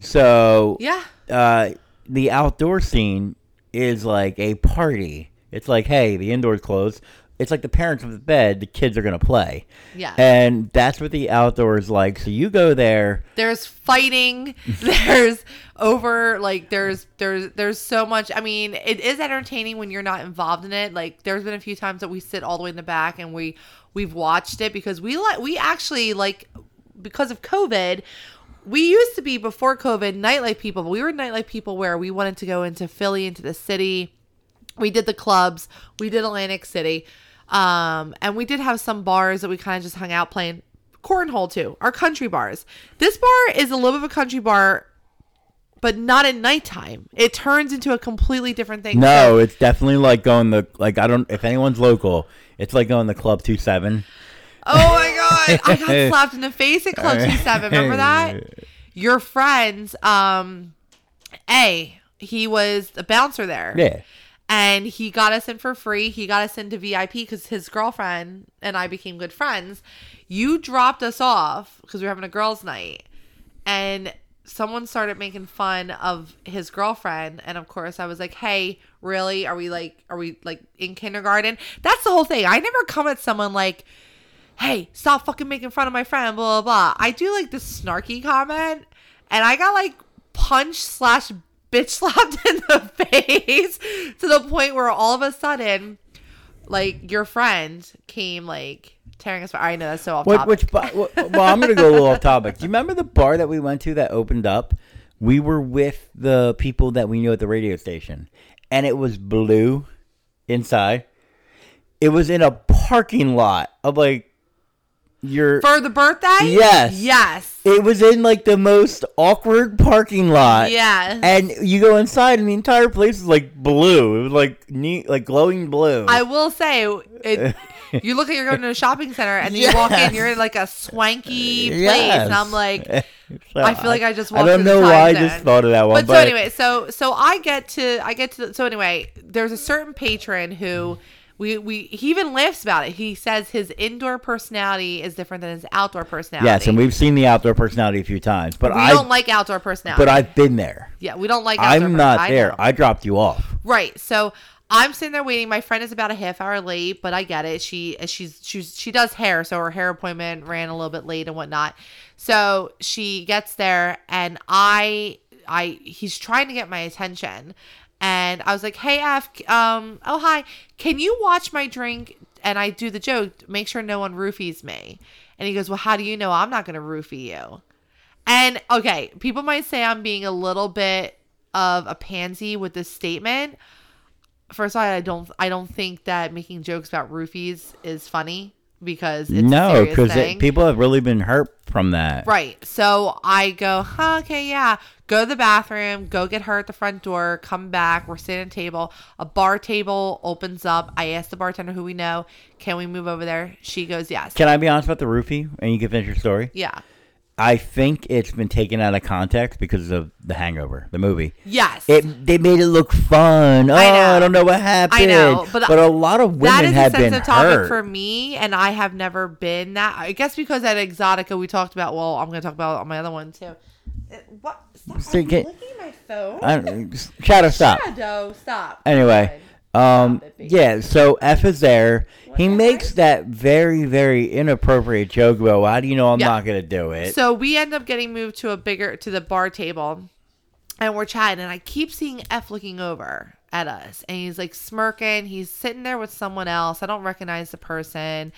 So, Yeah. uh, the outdoor scene is like a party. It's like, hey, the indoor's closed. It's like the parents of the bed, the kids are gonna play. Yeah. And that's what the outdoor is like. So you go there. there's fighting there's over like there's there's there's so much i mean it is entertaining when you're not involved in it like there's been a few times that we sit all the way in the back and we we've watched it because we like we actually like because of covid we used to be before covid nightlife people but we were nightlife people where we wanted to go into philly into the city we did the clubs we did atlantic city um and we did have some bars that we kind of just hung out playing cornhole too our country bars this bar is a little bit of a country bar but not at nighttime it turns into a completely different thing No, it's definitely like going the like I don't if anyone's local, it's like going to Club Two Seven. oh my god i got slapped in the face at club two seven. remember that your friends um a he was a bouncer there Yeah. And he got us in for free. He got us into VIP because his girlfriend and I became good friends. You dropped us off because we were having a girls' night, and someone started making fun of his girlfriend. And of course, I was like, "Hey, really? Are we like, are we like in kindergarten?" That's the whole thing. I never come at someone like. Hey, stop fucking making fun of my friend, blah, blah, blah. I do like this snarky comment, and I got like punched slash bitch slapped in the face to the point where all of a sudden, like your friend came like tearing us. I know that's so off What, topic. which bar, well, well, I'm gonna go a little off topic. Do you remember the bar that we went to that opened up? We were with the people that we knew at the radio station, and it was blue inside. It was in a parking lot of like your. For the birthday? Yes. Yes. It was in like the most awkward parking lot. Yes. And you go inside, and the entire place is like blue. It was like neat, like glowing blue. I will say, it, you look at you're going to a shopping center and then you walk in, you're in like a swanky place. Yes. And I'm like, So I feel like I just walked. I don't know why I just thought of that one. but, so anyway, so so I get to I get to so anyway, there's a certain patron who we we he even laughs about it. He says his indoor personality is different than his outdoor personality. Yes, and we've seen the outdoor personality a few times, but we I don't like outdoor personality. but I've been there. yeah, we don't like. Outdoor I'm not I there. know. I dropped you off. Right. So I'm sitting there waiting. My friend is about a half hour late, but I get it. She uh, she's she's she does hair, so her hair appointment ran a little bit late and whatnot. So she gets there, and I I he's trying to get my attention, and I was like, "Hey, F, um, oh hi, can you watch my drink?" And I do the joke, make sure no one roofies me. And he goes, "Well, how do you know I'm not going to roofie you?" And okay, people might say I'm being a little bit of a pansy with this statement. First of all, I don't I don't think that making jokes about roofies is funny. Because it's no, because because people have really been hurt from that. Right. So I go, huh, okay, yeah. Go to the bathroom, go get her at the front door, come back. We're sitting at a table. A bar table opens up. I ask the bartender who we know, can we move over there? She goes, yes. Can I be honest about the roofie? And you can finish your story. yeah. I think it's been taken out of context because of The Hangover, the movie. Yes. It they made it look fun. Oh, I, know. I don't know what happened. I know, but- a lot of women that is a have sensitive topic hurt. for me, and I have never been that. I guess because at Exotica we talked about. Well, I'm going to talk about on my other one too. What? Stop! So I'm get- looking at my phone. I Shadow, stop. Shadow, stop. Anyway, um, Stop it, baby. yeah. So F is there. He makes that very, very inappropriate joke about, why do you know I'm Yeah. not gonna do it?" So we end up getting moved to a bigger to the bar table, and we're chatting, and I keep seeing F looking over at us, and he's like smirking. He's sitting there with someone else. I don't recognize the person,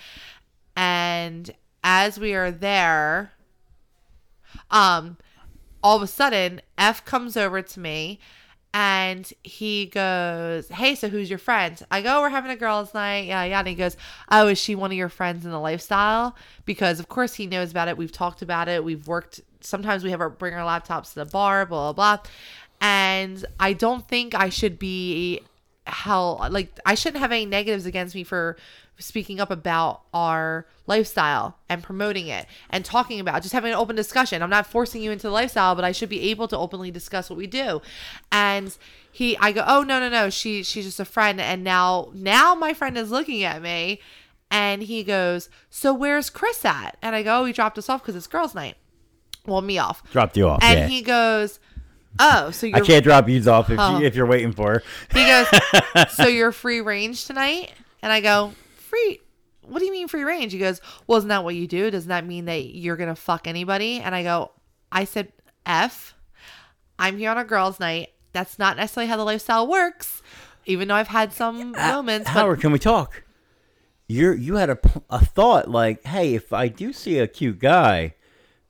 and as we are there, um, all of a sudden F comes over to me. And he goes, Hey, so who's your friend? I go, We're having a girls' night. Yeah, yeah. And he goes, Oh, is she one of your friends in the lifestyle? Because, of course, he knows about it. We've talked about it. We've worked, sometimes we have our bring our laptops to the bar, blah, blah, blah. And I don't think I should be hell, like, I shouldn't have any negatives against me for speaking up about our lifestyle and promoting it and talking about just having an open discussion. I'm not forcing you into the lifestyle, but I should be able to openly discuss what we do. And he I go, "Oh, no, no, no. She she's just a friend." And now now my friend is looking at me and he goes, "So where's Chris at?" And I go, oh, "He dropped us off cuz it's girls night." Well, me off. Dropped you off. And yeah. he goes, "Oh, so I can't drop you off if, Oh. you, if you're waiting for. her. he goes, So you're free range tonight? And I go, Free? What do you mean free range? He goes, Well, isn't that what you do? Doesn't that mean that you're to fuck anybody? And I go, I said, F, I'm here on a girls' night. That's not necessarily how the lifestyle works, even though I've had some uh, moments. But Howard, can we talk? You're you had a, a thought like, hey, if I do see a cute guy,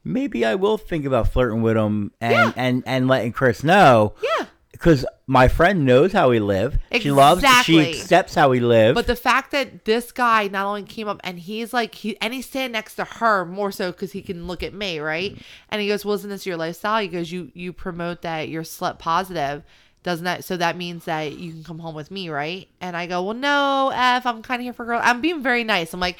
maybe I will think about flirting with him and Yeah. and and letting Chris know. yeah. Because my friend knows how we live. She loves. She accepts how we live. But the fact that this guy not only came up and he's like he and he's standing next to her more so because he can look at me, right? And he goes, "Well, isn't this your lifestyle?" He goes, "You you promote that you're slut positive, doesn't that? So that means that you can come home with me, right?" And I go, "Well, no, f, I'm kind of here for girl. I'm being very nice. I'm like,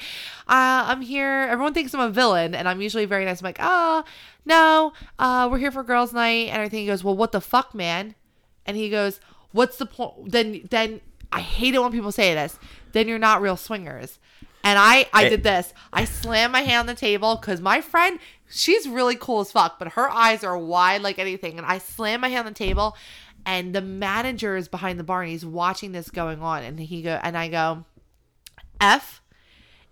uh, I'm here. Everyone thinks I'm a villain, and I'm usually very nice. I'm like, oh no, uh, we're here for girls' night and everything." He goes, "Well, what the fuck, man?" And he goes, "What's the point? Then, then I hate it when people say this. Then you're not real swingers." And I, I did this. I slammed my hand on the table because my friend, she's really cool as fuck, but her eyes are wide like anything. And I slammed my hand on the table, and the manager is behind the bar and he's watching this going on. And he go, and I go, "F."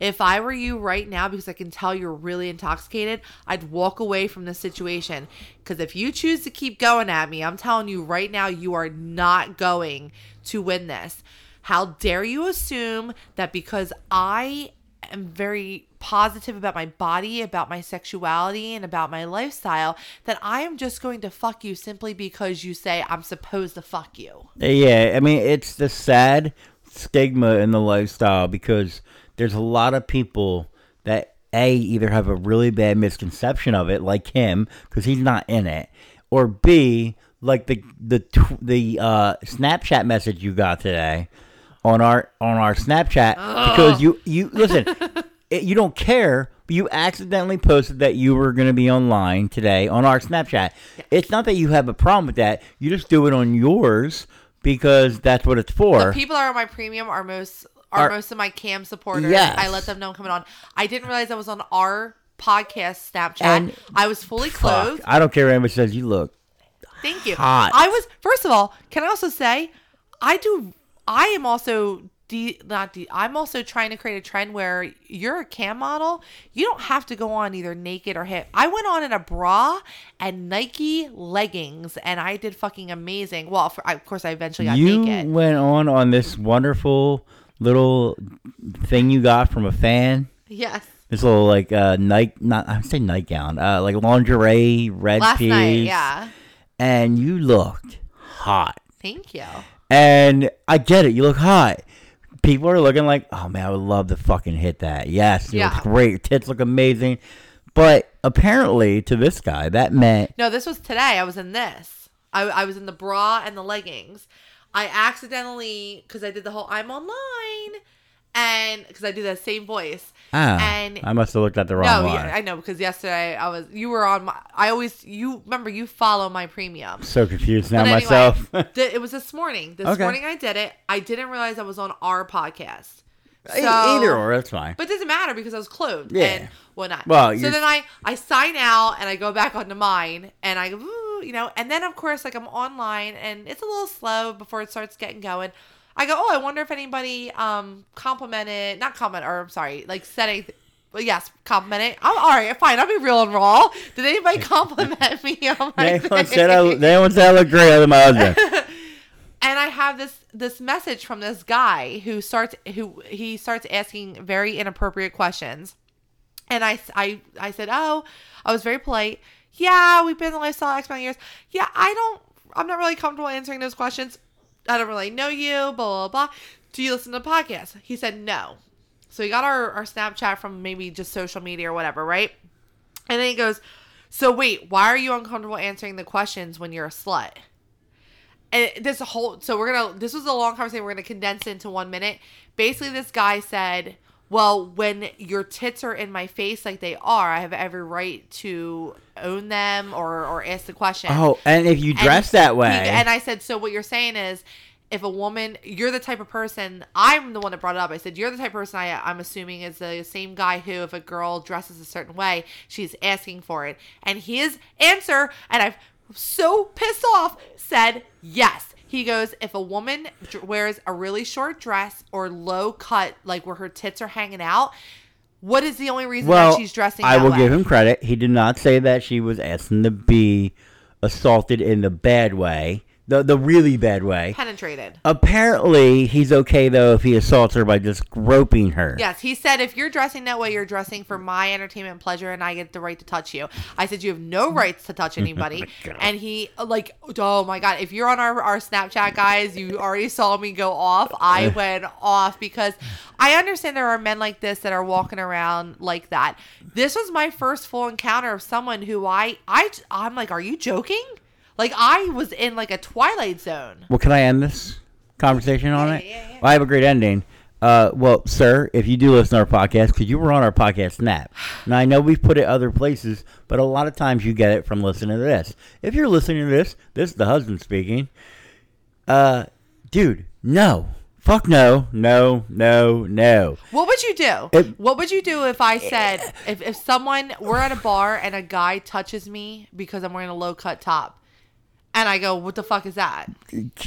If I were you right now, because I can tell you're really intoxicated, I'd walk away from this situation. Because if you choose to keep going at me, I'm telling you right now, you are not going to win this. How dare you assume that because I am very positive about my body, about my sexuality, and about my lifestyle, that I am just going to fuck you simply because you say I'm supposed to fuck you? Yeah, I mean, it's the sad stigma in the lifestyle because there's a lot of people that a either have a really bad misconception of it, like him, because he's not in it, or b like the the tw- the uh, Snapchat message you got today on our on our Snapchat because you you listen, it, you don't care. But you accidentally posted that you were going to be online today on our Snapchat. It's not that you have a problem with that. You just do it on yours because that's what it's The for. people that are on my premium are most are, Are- most of my cam supporters. Yes. I let them know I'm coming on. I didn't realize I was on our podcast Snapchat. And- I was fully Fuck, clothed. I don't care what anybody says. You look. Thank you. hot. I was first of all, can I also say I do I am also de, not de, I'm also trying to create a trend where you're a cam model, you don't have to go on either naked or hip. I went on in a bra and Nike leggings and I did fucking amazing. Well, for, I, of course I eventually got you naked. went on on this wonderful little thing you got from a fan. Yes. This little like uh night not I would say nightgown, uh like lingerie red Last piece. night, yeah. And you looked hot. Thank you. And I get it, you look hot. people are looking like, oh man, I would love to fucking hit that. Yes, it Yeah. looks great. Your tits look amazing. But apparently, to this guy, that meant No, this was today. I was in this. I, I was in the bra and the leggings. I accidentally, because I did the whole I'm online, and because I do that same voice. ah, and I must have looked at the wrong no, yeah, I know because yesterday I was you were on my. I always you remember you follow my premium. so confused now anyway, myself. th- it was this morning. This Okay. morning I did it. I didn't realize I was on our podcast. So- Either or, that's fine. But it doesn't matter because I was clothed Yeah. and whatnot. Well, so then I I sign out and I go back onto mine and I ooh, you know and then of course like I'm online and it's a little slow before it starts getting going. I go oh I wonder if anybody um complimented not comment or I'm sorry like said anything. Well, yes, complimented. I'm all right. Fine. I'll be real and raw. Did anybody compliment me on my They thing? said I, they once said I look great other than my husband. and I have this this message from this guy who starts who he starts asking very inappropriate questions, and I I I said, oh, I was very polite. Yeah, we've been in the lifestyle X amount of years. Yeah, I don't. I'm not really comfortable answering those questions. I don't really know you. Blah blah blah. Do you listen to podcasts? He said no. So he got our our Snapchat from maybe just social media or whatever, right? And then he goes, so wait, why are you uncomfortable answering the questions when you're a slut? and this whole so we're gonna this was a long conversation we're gonna condense into one minute basically this guy said well when your tits are in my face like they are i have every right to own them or or ask the question. Oh, and if you dress he- that way, and i said so what you're saying is if a woman you're the type of person i'm the one that brought it up. I said you're the type of person I, i'm assuming is the same guy who if a girl dresses a certain way she's asking for it. And his answer and i've so pissed off said yes he goes if a woman wears a really short dress or low cut like where her tits are hanging out what is the only reason well, that she's dressing I will way? give him credit. He did not say that she was asking to be assaulted in the bad way, the the really bad way. penetrated Apparently, he's okay though if he assaults her by just groping her. Yes, he said if you're dressing that way, you're dressing for my entertainment and pleasure, and I get the right to touch you. I said you have no rights to touch oh anybody, and he like, oh my god, if you're on our our Snapchat guys, you already saw me go off. I went off because I understand there are men like this that are walking around like that. This was my first full encounter of someone who I I I'm like, are you joking? Like I was in like a twilight zone. Well, can I end this conversation on Yeah, it? yeah, yeah. Well, I have a great ending. Uh, well, sir, if you do listen to our podcast, because you were on our podcast Snap. Now I know we've put it other places, but a lot of times you get it from listening to this. If you're listening to this, this is the husband speaking. Uh, dude, no, fuck no, no, no, no. What would you do? It- what would you do if I said if, if someone we're at a bar and a guy touches me because I'm wearing a low cut top, and I go, "What the fuck is that?"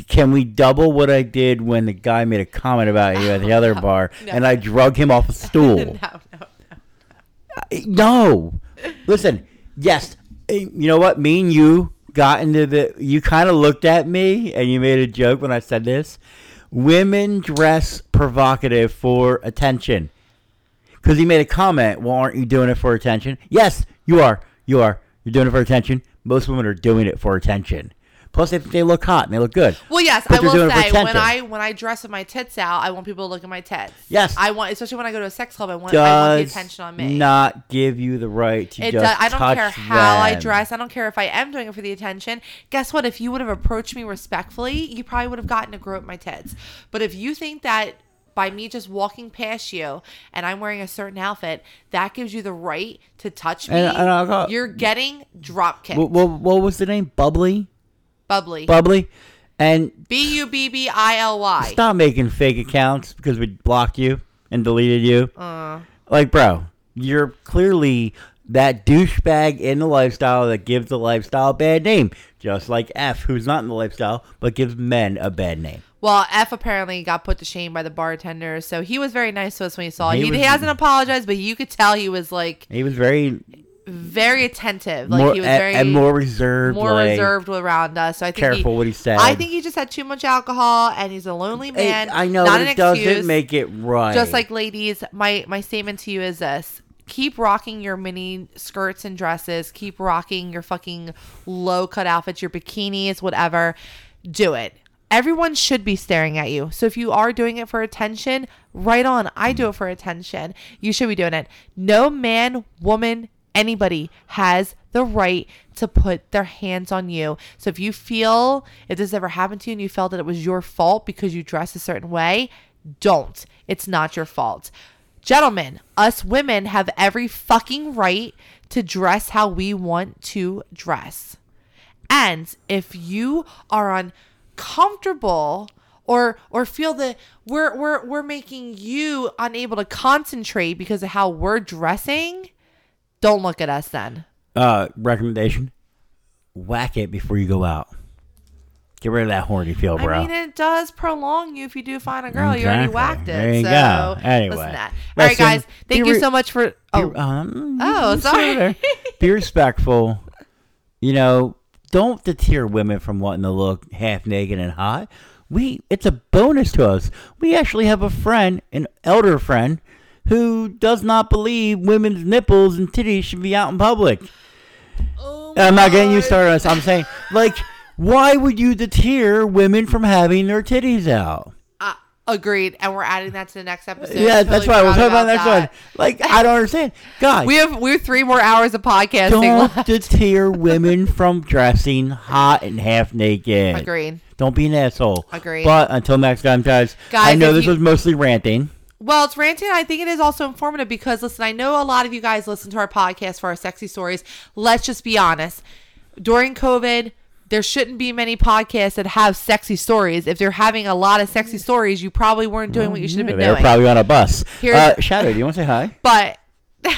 Can we double what I did when the guy made a comment about you at the other bar, no. and I drug him off a stool? no, no. No. Listen, yes. eh, You know what? Me and you got into the. You kind of looked at me and you made a joke when I said this. Women dress provocative for attention. Because he made a comment. Well, aren't you doing it for attention? Yes, you are. You are. You're doing it for attention. Most women are doing it for attention. Plus, they, they look hot and they look good. Well, yes, But I will doing it for say when. I when I dress with my tits out, I want people to look at my tits. Yes. I want, especially when I go to a sex club, I want I want the attention on me. not give you the right to It just does, I don't touch care how I dress. I don't care if I am doing it for the attention. Guess what? If you would have approached me respectfully, you probably would have gotten to grow up my tits. But if you think that by me just walking past you and I'm wearing a certain outfit, that gives you the right to touch me, And- and you're getting drop kicked. What, what, what was the name? Bubbly? Bubbly. Bubbly? And B U B B I L Y. stop making fake accounts because we blocked you and deleted you. Uh. like, bro, you're clearly that douchebag in the lifestyle that gives the lifestyle a bad name. Just like F, who's not in the lifestyle, but gives men a bad name. Well, F apparently got put to shame by the bartender, so he was very nice to us when he saw it. He He, was- he hasn't apologized, but you could tell he was like He was very, very attentive. Like more, he was very and more reserved. more like, reserved around us. So I think Careful he, what he said. I think he just had too much alcohol, and he's a lonely It- man. I know, not but an it doesn't excuse. make it right. Just like ladies, my my statement to you is this: keep rocking your mini skirts and dresses. Keep rocking your fucking low cut outfits, your bikinis, whatever. Do it. everyone should be staring at you. So if you are doing it for attention, right on. I do it for attention. You should be doing it. No man, woman, anybody has the right to put their hands on you. So if you feel if this ever happened to you and you felt that it was your fault because you dress a certain way, don't. It's not your fault. Gentlemen, us women have every fucking right to dress how we want to dress. And if you are uncomfortable or or feel that we're we're we're making you unable to concentrate because of how we're dressing, don't look at us then. Uh, recommendation: whack it before you go out. Get rid of that horny feel, bro. I mean, it does prolong you if you do find a girl. You already whacked it. There you so go. Anyway. listen to that. All right, Listen, guys. Thank be you so much for. Oh, Be- um, Oh, sorry. Be respectful. You know, don't deter women from wanting to look half naked and hot. We it's a bonus to us. We actually have a friend, an elder friend, who does not believe women's nipples and titties should be out in public. oh I'm not getting you started. I'm saying, like, why would you deter women from having their titties out? Uh, agreed, and we're adding that to the next episode. yeah, that's Totally we're forgot talking about the next that. one. Like, I don't understand, guys. We have we have three more hours of podcasting don't left. deter women from dressing hot and half naked. Agreed. Don't be an asshole. Agreed. But until next time, guys. Guys, I know this you- was mostly ranting. Well, it's ranting. I think it is also informative because listen, I know a lot of you guys listen to our podcast for our sexy stories. Let's just be honest. During COVID, there shouldn't be many podcasts that have sexy stories. If they're having a lot of sexy stories, you probably weren't doing what you should have been they were doing. probably on a bus. Here's- Uh, Shadow, do you want to say hi? but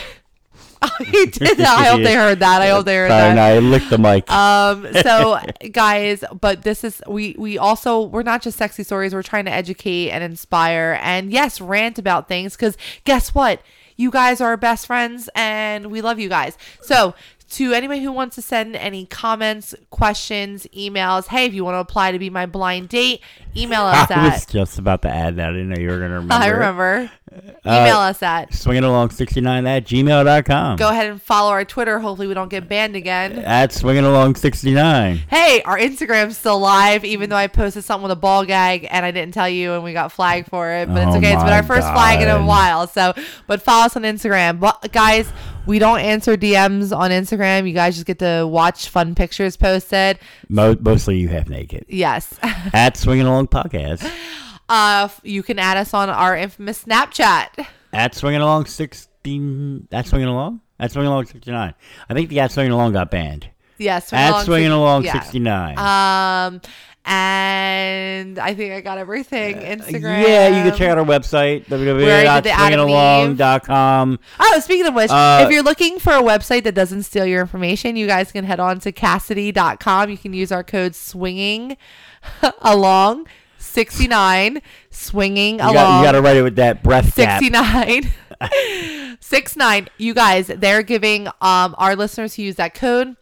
he did. I hope they heard that. I hope they heard Sorry, that. I licked the mic. um so guys but this is we we also we're not just sexy stories we're trying to educate and inspire and yes rant about things because guess what you guys are our best friends and we love you guys so to anybody who wants to send any comments questions emails hey if you want to apply to be my blind date email us I was at just about to add that. I didn't know you were going to remember. i remember Uh, email us at Swinging along 69 at gmail.com. go ahead and follow our twitter hopefully we don't get banned again At swinging along 69. Hey, our Instagram's still live, even though I posted something with a ball gag and I didn't tell you and we got flagged for it. But it's Oh okay. It's been our first flag in a while. So, but follow us on Instagram. But guys, we don't answer DMs on Instagram. You guys just get to watch fun pictures posted. Mo- mostly you half naked. Yes. At swinging along podcast. uh, you can add us on our infamous Snapchat. At swinging along 16. At swinging along? At swinging along 69. I think the at swinging along got banned. Yes. swing At swinging six- along yeah. 69. Um, and I think I got everything. Instagram. Uh, Yeah, you can check out our website, already did the Adam and Eve. www.swingingalong.com. Oh, speaking of which, Uh, if you're looking for a website that doesn't steal your information, you guys can head on to Kasidie.com. You can use our code swinging along 69, swinging You along got, you got to write it with that breath gap. 69. 69. You guys, they're giving um our listeners who use that code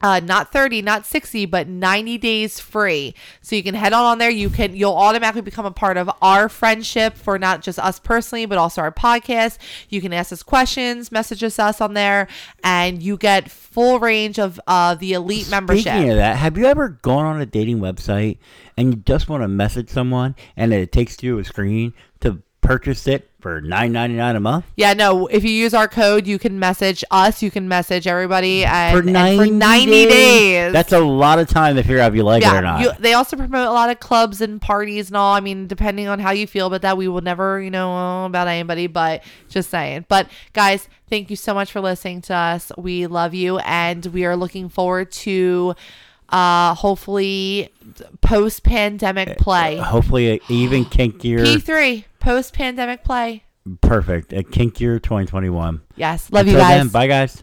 uh not 30 not 60 but 90 days free. So you can head on on there. You can you'll automatically become a part of our friendship for not just us personally but also our podcast. You can ask us questions message us us on there and you get full range of uh the elite membership. Speaking of that, have you ever gone on a dating website and you just want to message someone and it takes you a screen to purchase it for nine ninety nine a month? Yeah, no. If you use our code, you can message us. You can message everybody, and For 90, for 90 days. That's a lot of time to figure out if you like it or not. You, they also promote a lot of clubs and parties and all. I mean, depending on how you feel about that, we will never, you know, about anybody. But just saying. But guys, thank you so much for listening to us. We love you, and we are looking forward to. Uh, hopefully, post pandemic play. Hopefully, even kinkier, P3, post pandemic play. perfect, a kinkier 2021. Yes. Love you guys. then, bye guys.